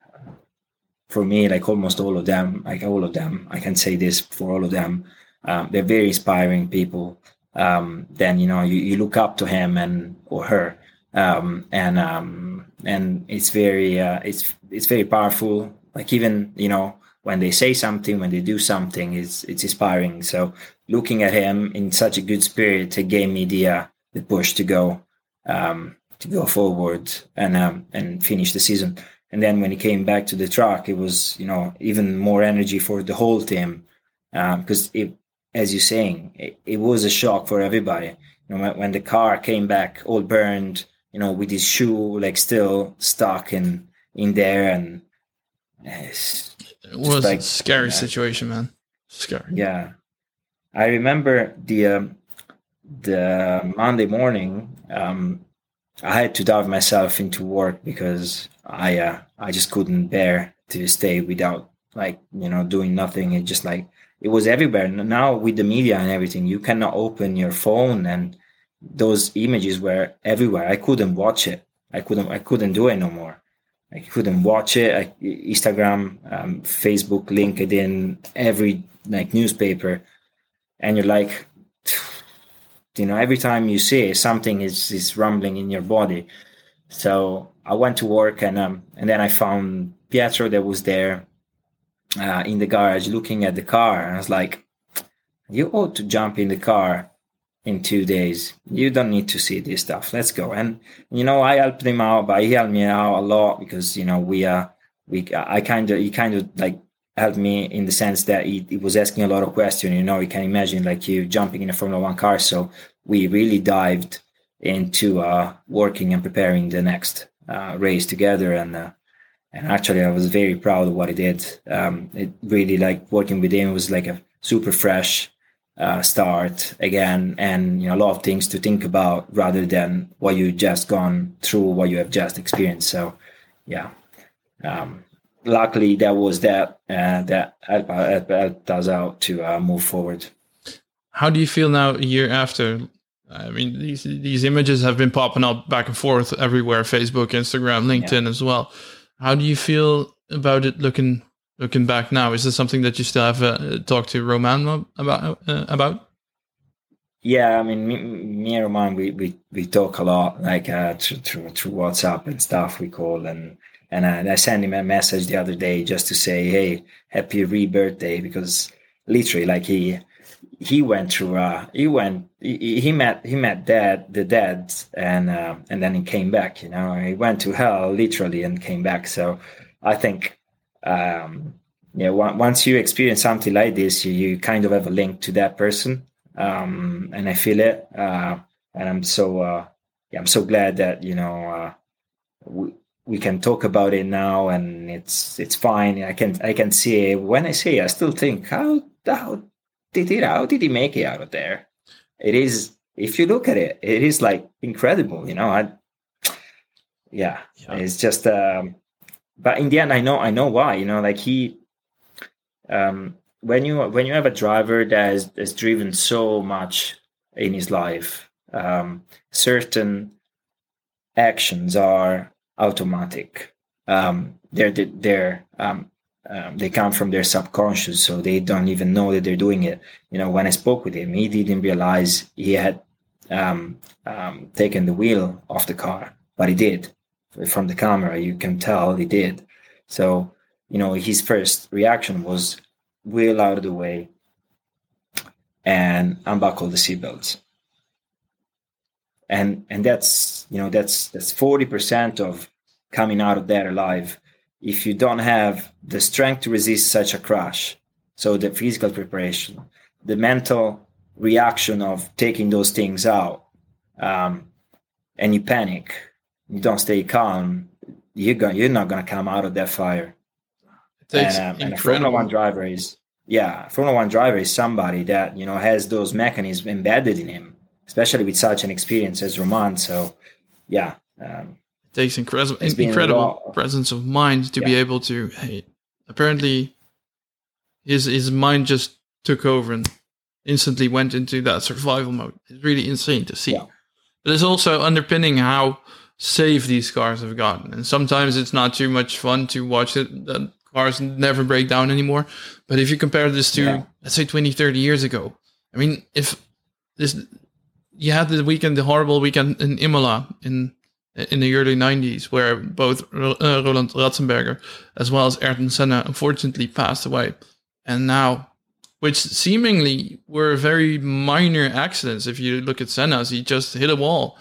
for me, like almost all of them, like all of them, I can say this for all of them. Um, they're very inspiring people. Um, then you know you, you look up to him and or her, um, and um, and it's very uh, it's it's very powerful. Like even you know when they say something, when they do something, it's it's inspiring. So looking at him in such a good spirit, it gave me the uh, the push to go um, to go forward and um, and finish the season. And then when he came back to the track, it was you know even more energy for the whole team because um, it, as you're saying, it, it, was a shock for everybody. You know, when, when, the car came back all burned, you know, with his shoe like still stuck in in there, and it was like, a scary yeah. situation, man. Scary. Yeah, I remember the um, the Monday morning. Um, I had to dive myself into work because I uh, I just couldn't bear to stay without like you know doing nothing. It just like it was everywhere. Now with the media and everything, you cannot open your phone and those images were everywhere. I couldn't watch it. I couldn't I couldn't do it no more. I couldn't watch it. I, Instagram, um, Facebook, LinkedIn, every like newspaper, and you're like, *sighs* you know, every time you see it, something is is rumbling in your body. So I went to work and um, and then I found Pietro that was there uh, in the garage looking at the car. And I was like, you ought to jump in the car in two days. You don't need to see this stuff. Let's go. And you know, I helped him out, but he helped me out a lot because you know we uh we I kind of he kind of like helped me in the sense that he, he was asking a lot of questions. You know, you can imagine like you jumping in a Formula One car. So we really dived into uh, working and preparing the next uh, race together and uh, and actually I was very proud of what he did. Um, it really like working with him was like a super fresh uh, start again, and you know a lot of things to think about rather than what you just gone through, what you have just experienced. So yeah, um, luckily that was that uh, that helped, helped us out to uh, move forward. How do you feel now a year after I mean, these these images have been popping up back and forth everywhere: Facebook, Instagram, LinkedIn, yeah. as well. How do you feel about it looking looking back now? Is this something that you still have uh, talked to Romain about uh, about? Yeah, I mean, me, me, and Romain, we, we, we talk a lot, like uh, through, through, through WhatsApp and stuff. We call and and, uh, I sent him a message the other day just to say, "Hey, happy re birthday," because literally, like he he went through uh he went he, he met he met dad the dad and uh, and then he came back you know he went to hell literally and came back so i think um yeah once you experience something like this you, you kind of have a link to that person um and i feel it uh and i'm so uh yeah i'm so glad that you know uh we, we can talk about it now and it's it's fine i can i can see it. when i say it, i still think how how did he how did he make it out of there? It is if you look at it, it is like incredible, you know. I yeah, yeah. it's just um but in the end I know I know why, you know, like he um when you when you have a driver that has, driven so much in his life, um certain actions are automatic. Um they're they're um um, they come from their subconscious, so they don't even know that they're doing it. You know, when I spoke with him, he didn't realize he had um, um, taken the wheel off the car, but he did. From the camera, you can tell he did. So, you know, his first reaction was wheel out of the way and unbuckle the seatbelts. And and that's you know that's that's forty percent of coming out of there alive if you don't have the strength to resist such a crash, so the physical preparation, the mental reaction of taking those things out, um, and you panic, don't stay calm, you're going you're not gonna come out of that fire. And, um, and, a Formula One driver is yeah, Formula One driver is somebody that you know has those mechanisms embedded in him, especially with such an experience as Romain. So yeah, um, takes incredible incredible presence of mind to yeah. be able to hey apparently his his mind just took over and instantly went into that survival mode it's really insane to see yeah. but it's also underpinning how safe these cars have gotten and sometimes it's not too much fun to watch it that cars never break down anymore but if you compare this to yeah. let's say 20 30 years ago i mean if this you had the weekend the horrible weekend in imola in in the early 90s, where both uh, Roland Ratzenberger as well as Ayrton Senna unfortunately passed away. And now, which seemingly were very minor accidents. If you look at Senna's, he just hit a wall.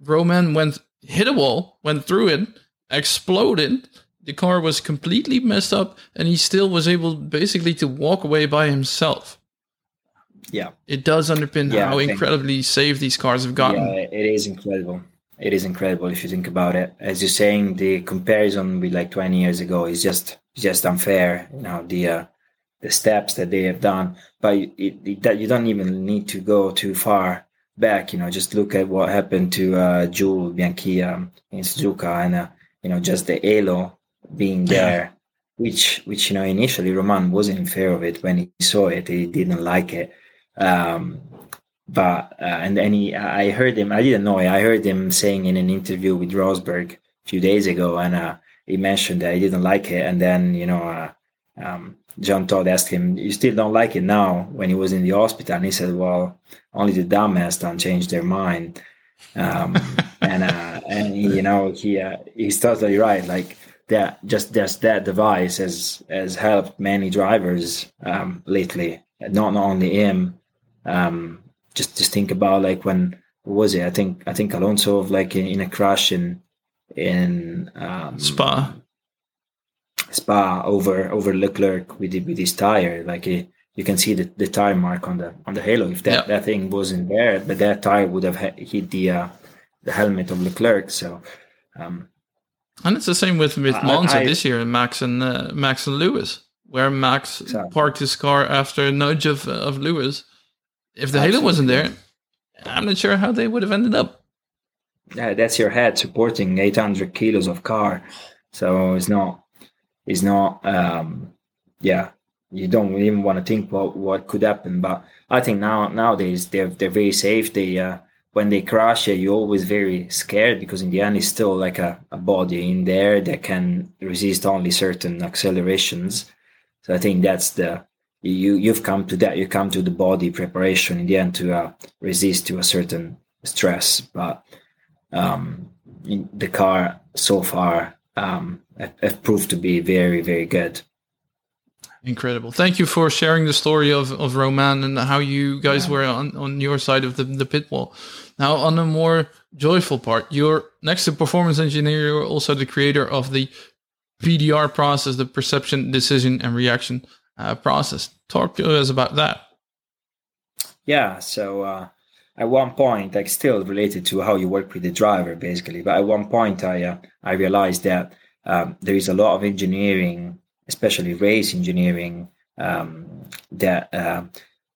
Romain went, hit a wall, went through it, exploded. The car was completely messed up, and he still was able basically to walk away by himself. Yeah. It does underpin yeah, how incredibly safe these cars have gotten. Yeah, it is incredible it is incredible if you think about it. As you're saying, the comparison with like 20 years ago is just just unfair. You know the uh, the steps that they have done, but it, it, that you don't even need to go too far back. You know, just look at what happened to uh, Jules Bianchi um, in Suzuka, and uh, you know just the halo being there. Which, which you know, initially Romain wasn't in favor of it when he saw it. He didn't like it. Um, but uh, and then he, I heard him. I didn't know it. I heard him saying in an interview with Rosberg a few days ago, and uh, he mentioned that he didn't like it. And then you know, uh, um, Jean Todt asked him, "You still don't like it now?" When he was in the hospital, and he said, "Well, only the dumbass don't change their mind." Um, *laughs* and uh, and you know, he uh, he's totally right. Like that, just just that device has has helped many drivers um, lately. Not, not only him. Um, just just think about like when was it? I think I think Alonso of like in, in a crash in in um, Spa. Spa over over Leclerc with the, with his tire. Like he, you can see the, the tire mark on the on the halo. If that, yeah. that thing wasn't there, but that tire would have hit the uh, the helmet of Leclerc. So. Um, and it's the same with with Monza I, I, this year, and Max and uh, Max and Lewis, where Max parked his car after a nudge of of Lewis, if the Absolutely. Halo wasn't there, I'm not sure how they would have ended up. Yeah, that's your head supporting 800 kilos of car, so it's not, it's not. Um, yeah, you don't even want to think what what could happen. But I think now nowadays they're they're very safe. They uh, when they crash, you're always very scared because in the end it's still like a, a body in there that can resist only certain accelerations. So I think that's the you you've come to that you come to the body preparation in the end to uh, resist to a certain stress but um, the car so far um, have, proved to be very very good Incredible. Thank you for sharing the story of, of Romain and how you guys yeah. were on, on your side of the, the pit wall. Now, on a more joyful part, you're next to performance engineer, you're also the creator of the PDR process, the perception, decision, and reaction uh, process. Talk to us about that. Yeah. So, uh, at one point, like still related to how you work with the driver, basically, but at one point, I, uh, I realized that um, there is a lot of engineering especially race engineering um, that uh,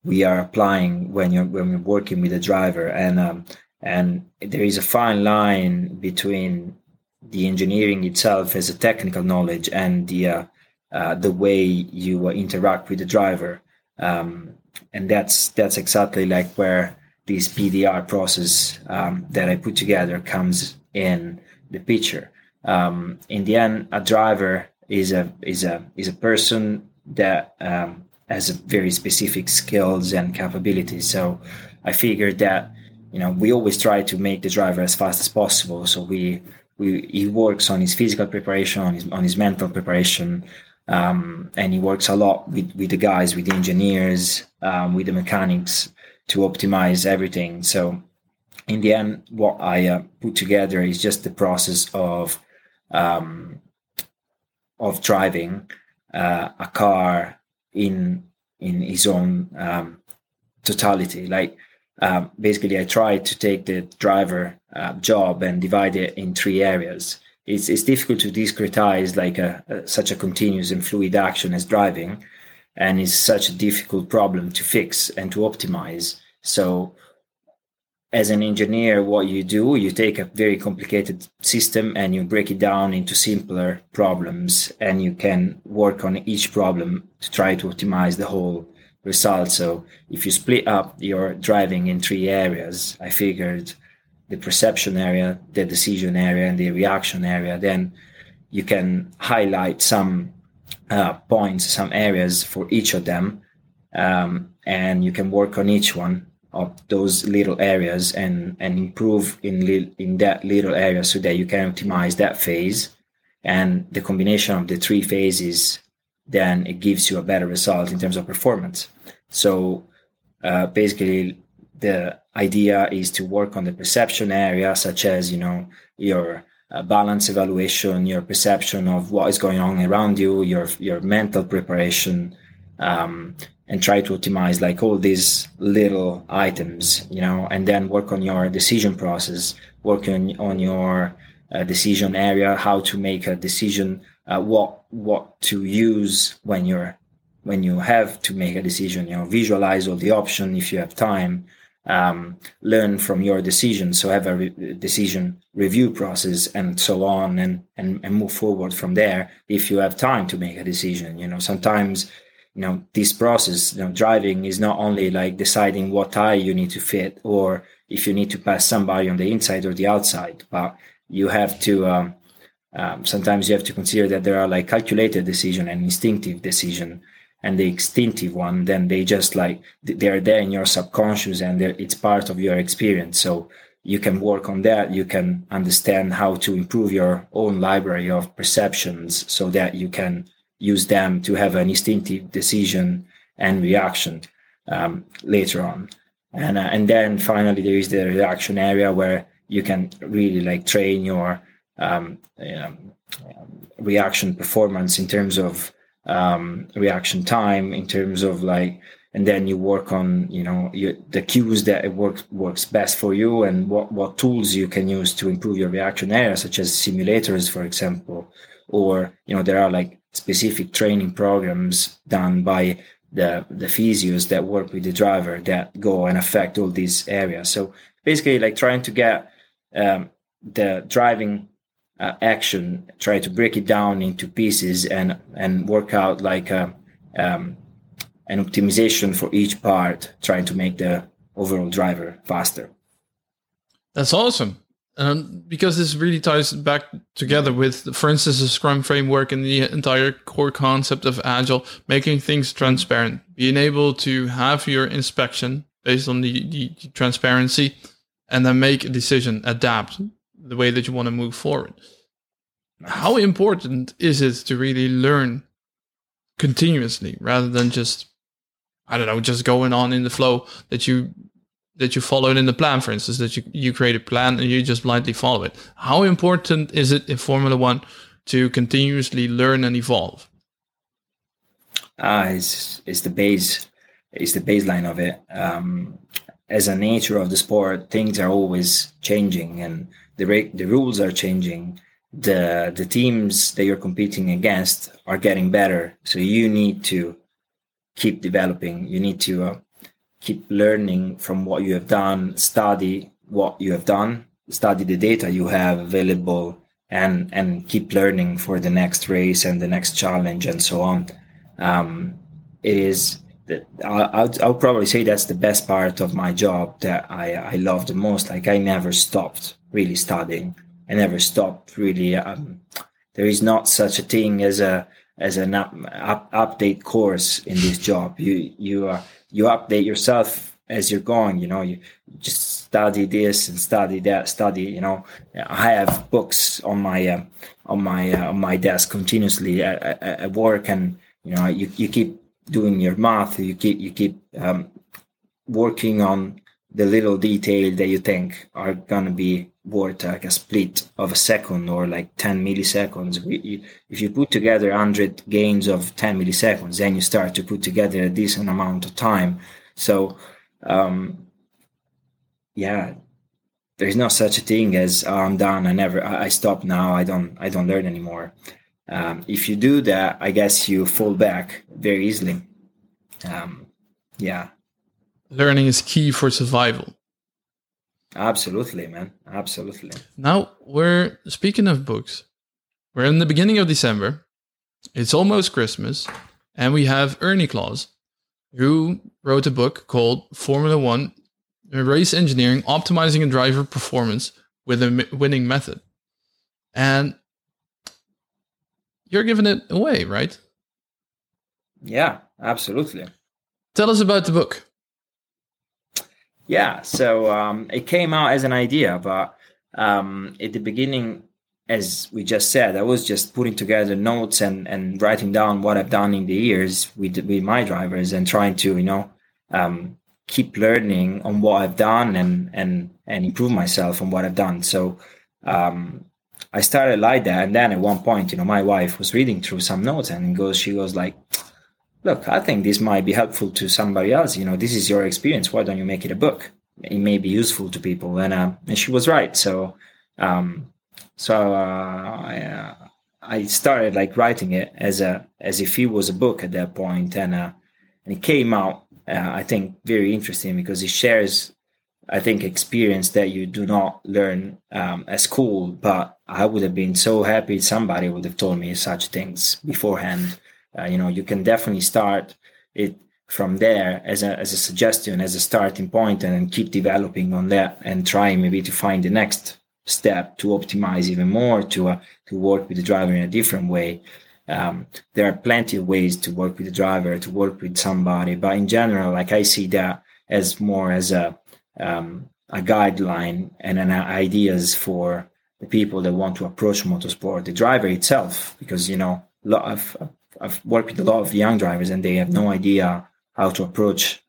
we are applying when you're when we're working with a driver. And um, and there is a fine line between the engineering itself as a technical knowledge and the uh, uh, the way you uh, interact with the driver. Um, and that's that's exactly like where this PDR process um, that I put together comes in the picture. Um, in the end, a driver is a is a is a person that um, has very specific skills and capabilities. So I figured that you know we always try to make the driver as fast as possible. So we we he works on his physical preparation, on his on his mental preparation, um, and he works a lot with with the guys, with the engineers, um, with the mechanics to optimize everything. So in the end, what I uh, put together is just the process of um, of driving uh, a car in in his own um, totality. Like um, basically, I tried to take the driver uh, job and divide it in three areas. It's it's difficult to discretize like a, a, such a continuous and fluid action as driving, and is such a difficult problem to fix and to optimize. So as an engineer, what you do, you take a very complicated system and you break it down into simpler problems, and you can work on each problem to try to optimize the whole result. So if you split up your driving in three areas, I figured the perception area, the decision area, and the reaction area, then you can highlight some uh, points, some areas for each of them, um, and you can work on each one of those little areas and and improve in li- in that little area so that you can optimize that phase. And the combination of the three phases then it gives you a better result in terms of performance. So uh, basically the idea is to work on the perception area such as you know your balance evaluation your perception of what is going on around you your your mental preparation um, and try to optimize like all these little items, you know, and then work on your decision process, work on, on your uh, decision area, how to make a decision, uh, what what to use when you're when you have to make a decision. You know, visualize all the options if you have time. Um, learn from your decision, so have a re- decision review process and so on, and, and and move forward from there. If you have time to make a decision, you know, sometimes you know this process you know driving is not only like deciding what tire you need to fit or if you need to pass somebody on the inside or the outside but you have to um, um, sometimes you have to consider that there are like calculated decision and instinctive decision and the instinctive one then they just like they're there in your subconscious and it's part of your experience so you can work on that you can understand how to improve your own library of perceptions so that you can use them to have an instinctive decision and reaction um, later on. And, uh, and then finally, there is the reaction area where you can really like train your um, um, reaction performance in terms of um, reaction time, in terms of like, and then you work on you know you, the cues that it works works best for you and what what tools you can use to improve your reaction area, such as simulators, for example, or you know there are like specific training programs done by the the physios that work with the driver that go and affect all these areas. So basically, like trying to get um, the driving uh, action, try to break it down into pieces and and work out like a, um, an optimization for each part, trying to make the overall driver faster. That's awesome. Um, because this really ties back together with, for instance, the Scrum framework and the entire core concept of Agile, making things transparent, being able to have your inspection based on the, the transparency, and then make a decision, adapt the way that you want to move forward. How important is it to really learn continuously rather than just I don't know, just going on in the flow that you that you followed in the plan, for instance, that you, you create a plan and you just blindly follow it. How important is it in Formula One to continuously learn and evolve? Ah, it's, it's the base, it's the baseline of it. Um, as a nature of the sport, things are always changing and the the rules are changing. The the teams that you're competing against are getting better, so you need to keep developing. You need to uh, keep learning from what you have done, study what you have done, study the data you have available, and and keep learning for the next race and the next challenge and so on. Um, it is. I'll, I'll probably say that's the best part of my job that I, I love the most. Like I never stopped really studying. I never stopped really. Um, there is not such a thing as a as an up, up, update course in this job. You you are you update yourself as you're going you know you just study this and study that study you know i have books on my uh, on my uh, on my desk continuously at, at, work and you know you, you keep doing your math you keep you keep um, working on the little detail that you think are gonna be worth like a split of a second or like 10 milliseconds. if you put together 100 gains of 10 milliseconds, then you start to put together a decent amount of time. So, um, yeah, there's no such a thing as oh, I'm done. I never, I, I stop now. I don't, I don't learn anymore. Um, if you do that, I guess you fall back very easily. Um, yeah, learning is key for survival. Absolutely, man. Absolutely. Now we're speaking of books. We're in the beginning of December. It's almost Christmas, and we have Ernie Claus, who wrote a book called Formula One Race Engineering Optimizing a Driver Performance with a Winning Method. And you're giving it away, right? Yeah, absolutely. Tell us about the book. Yeah, so um, it came out as an idea, but um, at the beginning, as we just said, I was just putting together notes and, and writing down what I've done in the years with with my drivers and trying to you know um, keep learning on what I've done and and and improve myself on what I've done. So um, I started like that, and then at one point, you know, my wife was reading through some notes and goes, she goes like, look, I think this might be helpful to somebody else. You know, this is your experience. Why don't you make it a book? It may be useful to people. And, uh, and she was right. So, um, so, uh, I, uh, I started like writing it as a, as if it was a book at that point. And, uh, and it came out, uh, I think very interesting because it shares, I think, experience that you do not learn um, at school. But I would have been so happy somebody would have told me such things beforehand uh, you know you can definitely start it from there as a, as a suggestion as a starting point and keep developing on that and try maybe to find the next step to optimize even more to uh, to work with the driver in a different way. Um, there are plenty of ways to work with the driver to work with somebody but in general like i see that as more as a um, a guideline and an ideas for the people that want to approach motorsport the driver itself because you know a lot of I've worked with a lot of young drivers and they have no idea how to approach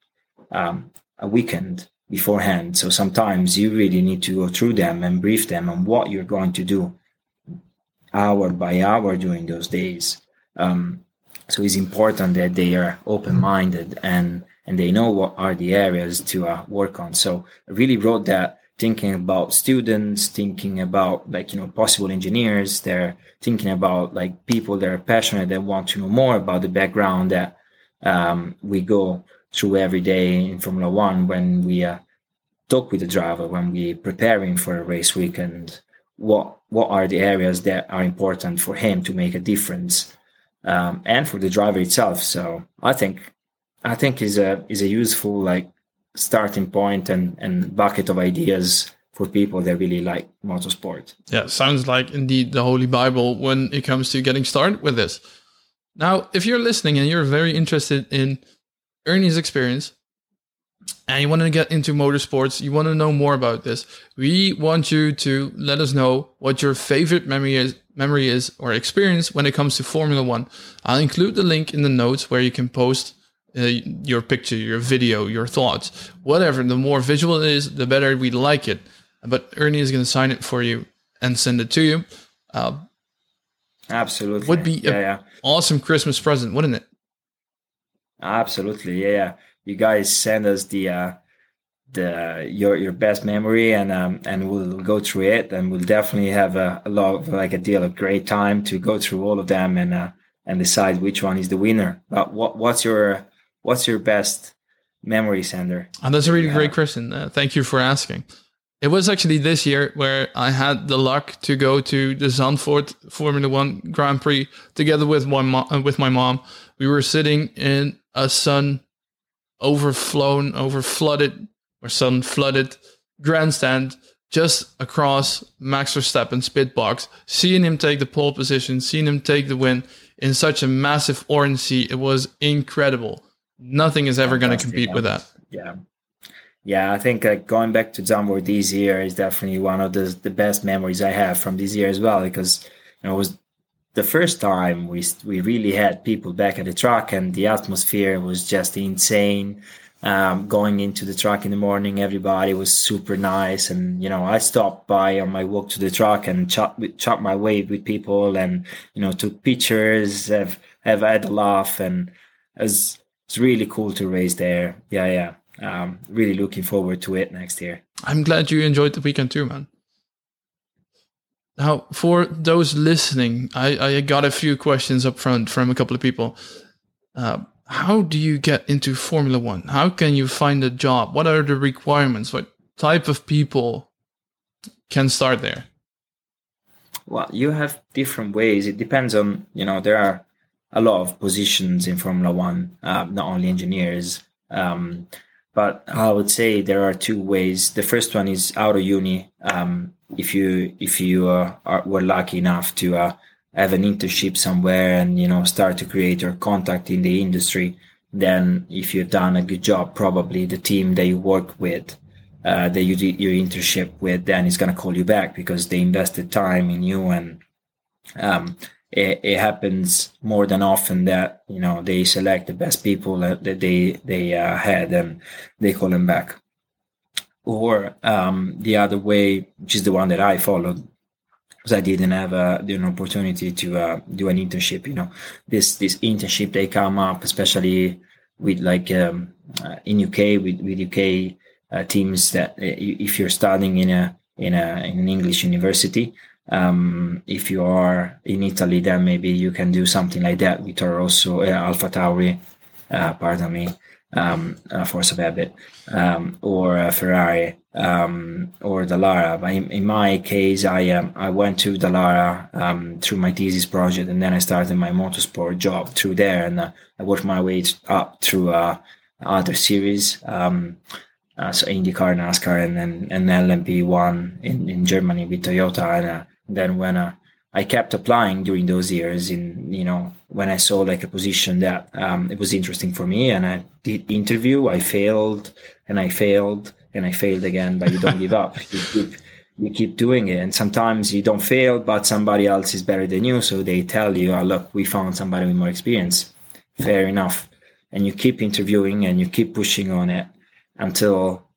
um, a weekend beforehand. So sometimes you really need to go through them and brief them on what you're going to do hour by hour during those days. Um, so it's important that they are open-minded and and they know what are the areas to uh, work on. So I really wrote that thinking about students, thinking about like, you know, possible engineers. They're thinking about like people that are passionate that want to know more about the background that um, we go through every day in Formula One when we uh, talk with the driver, when we're preparing for a race weekend. What what are the areas that are important for him to make a difference, um, and for the driver itself? So I think I think is a is a useful like starting point and, and bucket of ideas for people that really like motorsport. Yeah, sounds like indeed the Holy Bible when it comes to getting started with this. Now, if you're listening and you're very interested in Ernie's experience, and you want to get into motorsports, you want to know more about this, we want you to let us know what your favorite memory is, memory is or experience when it comes to Formula One. I'll include the link in the notes where you can post uh, your picture, your video, your thoughts, whatever. The more visual it is, the better we like it. But Ernie is going to sign it for you and send it to you. Uh, Absolutely, would be yeah, yeah. awesome Christmas present, wouldn't it? Absolutely, yeah, yeah. You guys send us the uh, the your your best memory, and um, and we'll go through it, and we'll definitely have a, a lot of like a deal of great time to go through all of them and uh, and decide which one is the winner. But what what's your what's your best memory, Sander? And that's a really yeah. great question. Uh, thank you for asking. It was actually this year where I had the luck to go to the Zandvoort Formula One Grand Prix together with my mom, uh, with my mom. We were sitting in a sun overflown, over flooded or sun flooded grandstand just across Max Verstappen's pit box, seeing him take the pole position, seeing him take the win in such a massive orange sea. It was incredible. Nothing is ever going to compete yeah. with that. Yeah. Yeah, I think uh, going back to Zandvoort this year is definitely one of the the best memories I have from this year as well because you know, it was the first time we we really had people back at the track and the atmosphere was just insane. Um, going into the track in the morning, everybody was super nice, and you know I stopped by on my walk to the track and chat chat my way with people, and you know took pictures, have have had a laugh, and it's it's really cool to race there. Yeah, yeah um, really looking forward to it next year. I'm glad you enjoyed the weekend too, man. Now, for those listening, I, I got a few questions up front from a couple of people. Uh, how do you get into Formula One? How can you find a job? What are the requirements? What type of people can start there? Well, you have different ways. It depends on, you know, there are a lot of positions in Formula One, uh, not only engineers. Um, but I would say there are two ways. The first one is out of uni. Um, if you if you uh, are, were lucky enough to uh, have an internship somewhere and you know start to create your contact in the industry, then if you've done a good job, probably the team that you work with, uh, that you did your internship with, then is going to call you back because they invested time in you and um, it, it, happens more than often that you know they select the best people that, they they uh, had and they call them back. Or um, the other way which is the one that i followed because i didn't have uh, an opportunity to uh, do an internship you know. This this internship they come up especially with like um, uh, in uk with, with uk uh, teams that uh, if you're studying in a in a in an english university um, if you are in Italy, then maybe you can do something like that with also uh, AlphaTauri, uh, pardon me, um, uh, Force of Habit, um, or uh, Ferrari, um, or Dallara. But in, in, my case, I um, I went to Dallara um, through my thesis project, and then I started my motorsport job through there, and uh, I worked my way up through uh, other series. Um, uh, so IndyCar, NASCAR, and then and LMP1 in, in Germany with Toyota, and uh, then when uh, I kept applying during those years, in you know when I saw like a position that um, it was interesting for me, and I did interview, I failed, and I failed, and I failed again, but you don't give up. You keep you keep doing it, and sometimes you don't fail, but somebody else is better than you, so they tell you, oh, "Look, we found somebody with more experience." Fair enough, and you keep interviewing and you keep pushing on it until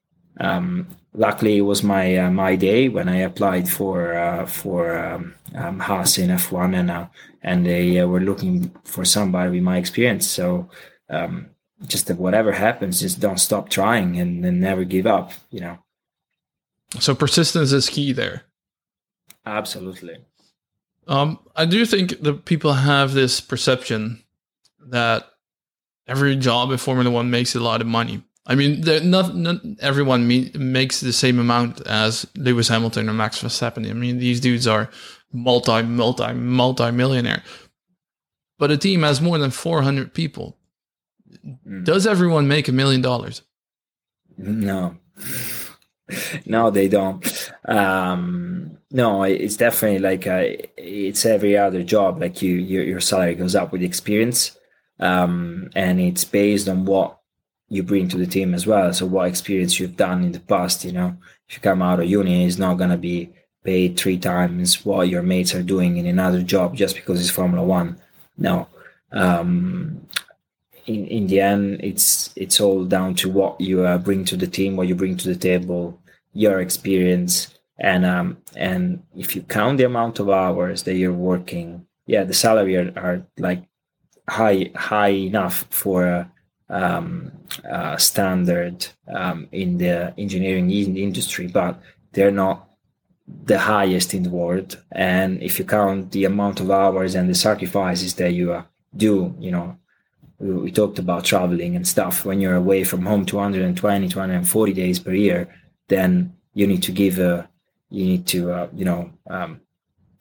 um, luckily, it was my uh, my day when I applied for uh, for um, um, Haas in F1, and uh, and they uh, were looking for somebody with my experience. So um, just whatever happens, just don't stop trying and, and never give up. You know. So persistence is key there. Absolutely. Um, I do think that people have this perception that every job in Formula One makes a lot of money. I mean, not, not everyone me, makes the same amount as Lewis Hamilton or Max Verstappen. I mean, these dudes are multi, multi, multi millionaire. But a team has more than 400 people. Mm. Does everyone make a million dollars? No. no, they don't. Um, no, it's definitely like a, it's every other job. Like you, your, your salary goes up with experience, um, and it's based on what you bring to the team as well. So what experience you've done in the past, you know, if you come out of uni, it's not gonna be paid three times what your mates are doing in another job just because it's Formula One. No. Um, in, in the end, it's it's all down to what you uh, bring to the team, what you bring to the table, your experience, and um, and if you count the amount of hours that you're working, yeah, the salary are, are like high high enough for a, um, a standard um, in the engineering industry, but they're not the highest in the world. And if you count the amount of hours and the sacrifices that you uh, do, you know, we, we, talked about traveling and stuff. When you're away from home 220, 240 days per year, then you need to give a, you need to, uh, you know, um,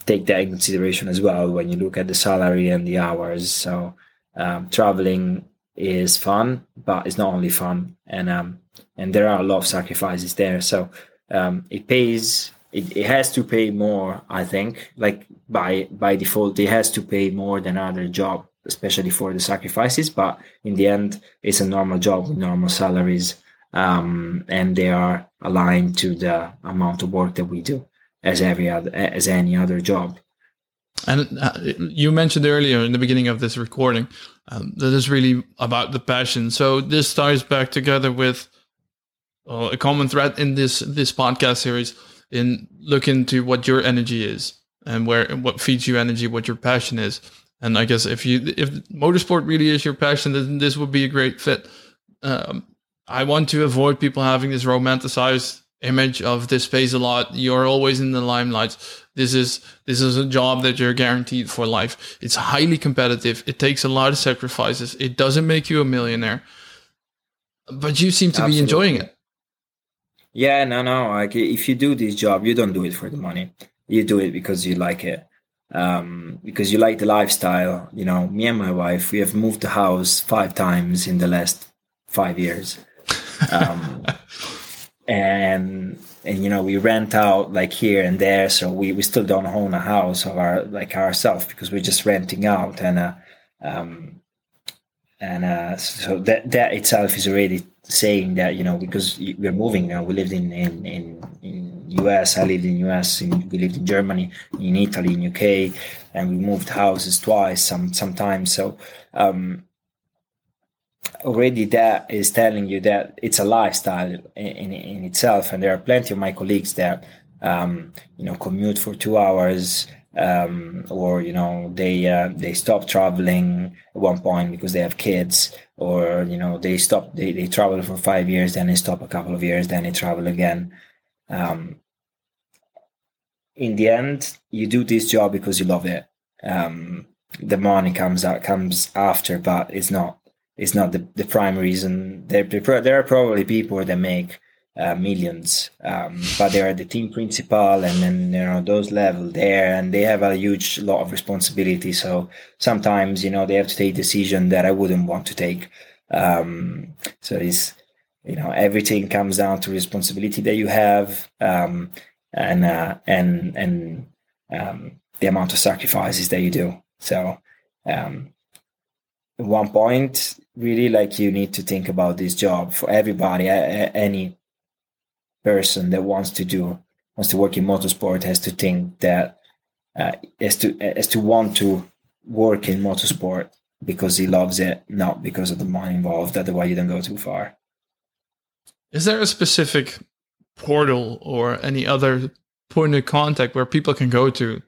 take that in consideration as well when you look at the salary and the hours. So um, traveling is fun, but it's not only fun, and um, and there are a lot of sacrifices there. So um, it pays. It, it has to pay more, I think. Like by by default, it has to pay more than other job, especially for the sacrifices. But in the end, it's a normal job with normal salaries, um, and they are aligned to the amount of work that we do as every other as any other job. And uh, you mentioned earlier in the beginning of this recording um, that is really about the passion. So this ties back together with uh, a common thread in this this podcast series in looking to what your energy is and where what feeds you energy, what your passion is. And I guess if you if motorsport really is your passion, then this would be a great fit. Um, I want to avoid people having this romanticized image of this pays a lot. You're always in the limelight. This is this is a job that you're guaranteed for life. It's highly competitive. It takes a lot of sacrifices. It doesn't make you a millionaire. But you seem to Absolutely. be enjoying it. Yeah, no, no. Like if you do this job, you don't do it for the money. You do it because you like it. Um, because you like the lifestyle. You know, me and my wife, we have moved the house five times in the last five years. Um, *laughs* and and you know we rent out like here and there so we, we still don't own a house of our like ourselves because we're just renting out. And uh, um and uh so that that itself is already saying that you know because we're moving now. We lived in in in, in us i lived in us in, we lived in germany in italy in uk and we moved houses twice some sometimes. So um already that is telling you that it's a lifestyle in, in, in itself. And there are plenty of my colleagues that, um, you know, commute for two hours, um, or, you know, they, uh, they stop traveling at one point because they have kids or, you know, they stop, they, they travel for five years, then they stop a couple of years, then they travel again. Um, in the end, you do this job because you love it. Um, the money comes out comes after, but it's not is not the, the prime reason. There, there are probably people that make uh, millions, um, but they are the team principal, and then you know those level there, and they have a huge lot of responsibility. So sometimes you know they have to take decision that I wouldn't want to take. Um, so it's you know everything comes down to responsibility that you have, um, and uh, and and um, the amount of sacrifices that you do. So um, at one point really like you need to think about this job for everybody any person that wants to do wants to work in motorsport has to think that uh, has to has to want to work in motorsport because he loves it not because of the money involved otherwise you don't go too far. Is there a specific portal or any other point of contact where people can go to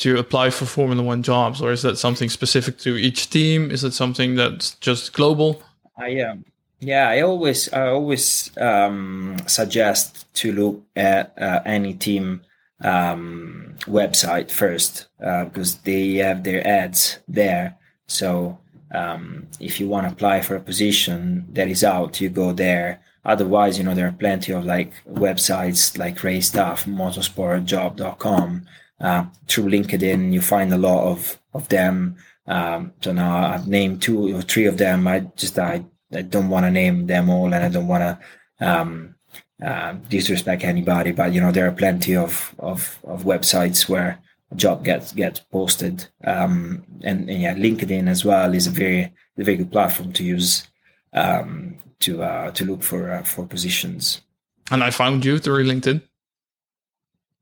to apply for Formula One jobs, or is that something specific to each team? Is it something that's just global? I um, yeah, I always I always um, suggest to look at uh, any team um, website first uh, because they have their ads there. So um, if you want to apply for a position that is out, you go there. Otherwise, you know there are plenty of like websites like RaceStaff, Motorsportjob.com uh, through LinkedIn, you find a lot of of them. Um, so now I've named two or three of them. I just I, I don't want to name them all, and I don't want to um, uh, disrespect anybody. But you know there are plenty of of, of websites where a job gets gets posted, um, and, and, yeah, LinkedIn as well is a very a very good platform to use. um, to uh, to look for uh, for positions. And I found you through LinkedIn.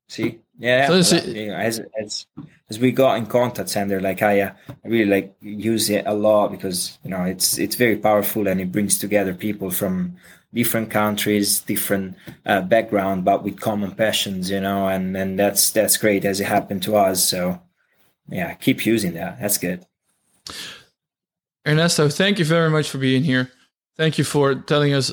See, yeah, So is you know, as as as we got in contact, Sander, like I, uh, I really like use it a lot because you know it's it's very powerful and it brings together people from different countries, different uh, background, but with common passions, you know, and and that's that's great as it happened to us. So yeah, keep using that. That's good. Ernesto, thank you very much for being here. Thank you for telling us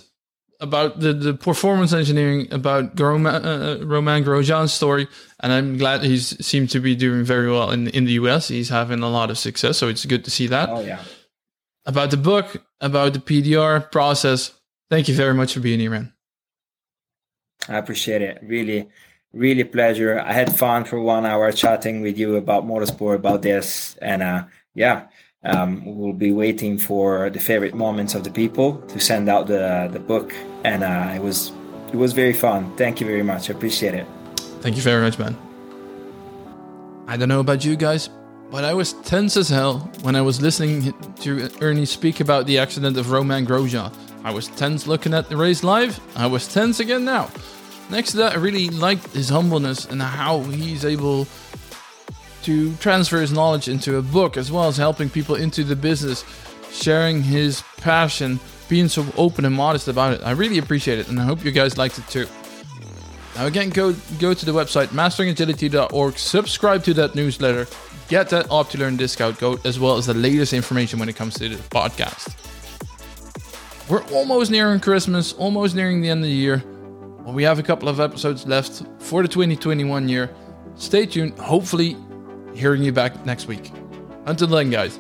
about the, the performance engineering, about Romain, uh, Romain Grosjean's story. And I'm glad he seemed to be doing very well in, in the US. He's having a lot of success. So it's good to see that. Oh yeah. About the book, about the PDR process. Thank you very much for being here, man. I appreciate it. Really, really pleasure. I had fun for one hour chatting with you about motorsport, about this, and uh, yeah, um, we'll be waiting for the favorite moments of the people to send out the the book. And uh, it was it was very fun. Thank you very much. I appreciate it. Thank you very much, man. I don't know about you guys, but I was tense as hell when I was listening to Ernie speak about the accident of Romain Grosjean. I was tense looking at the race live. I was tense again now. Next to that, I really liked his humbleness and how he's able to transfer his knowledge into a book as well as helping people into the business, sharing his passion, being so open and modest about it. I really appreciate it and I hope you guys liked it too. Now again, go go to the website masteringagility.org, subscribe to that newsletter, get that OptiLearn discount code, as well as the latest information when it comes to the podcast. We're almost nearing Christmas, almost nearing the end of the year. Well, we have a couple of episodes left for the 2021 year. Stay tuned. Hopefully, hearing you back next week. Until then, guys.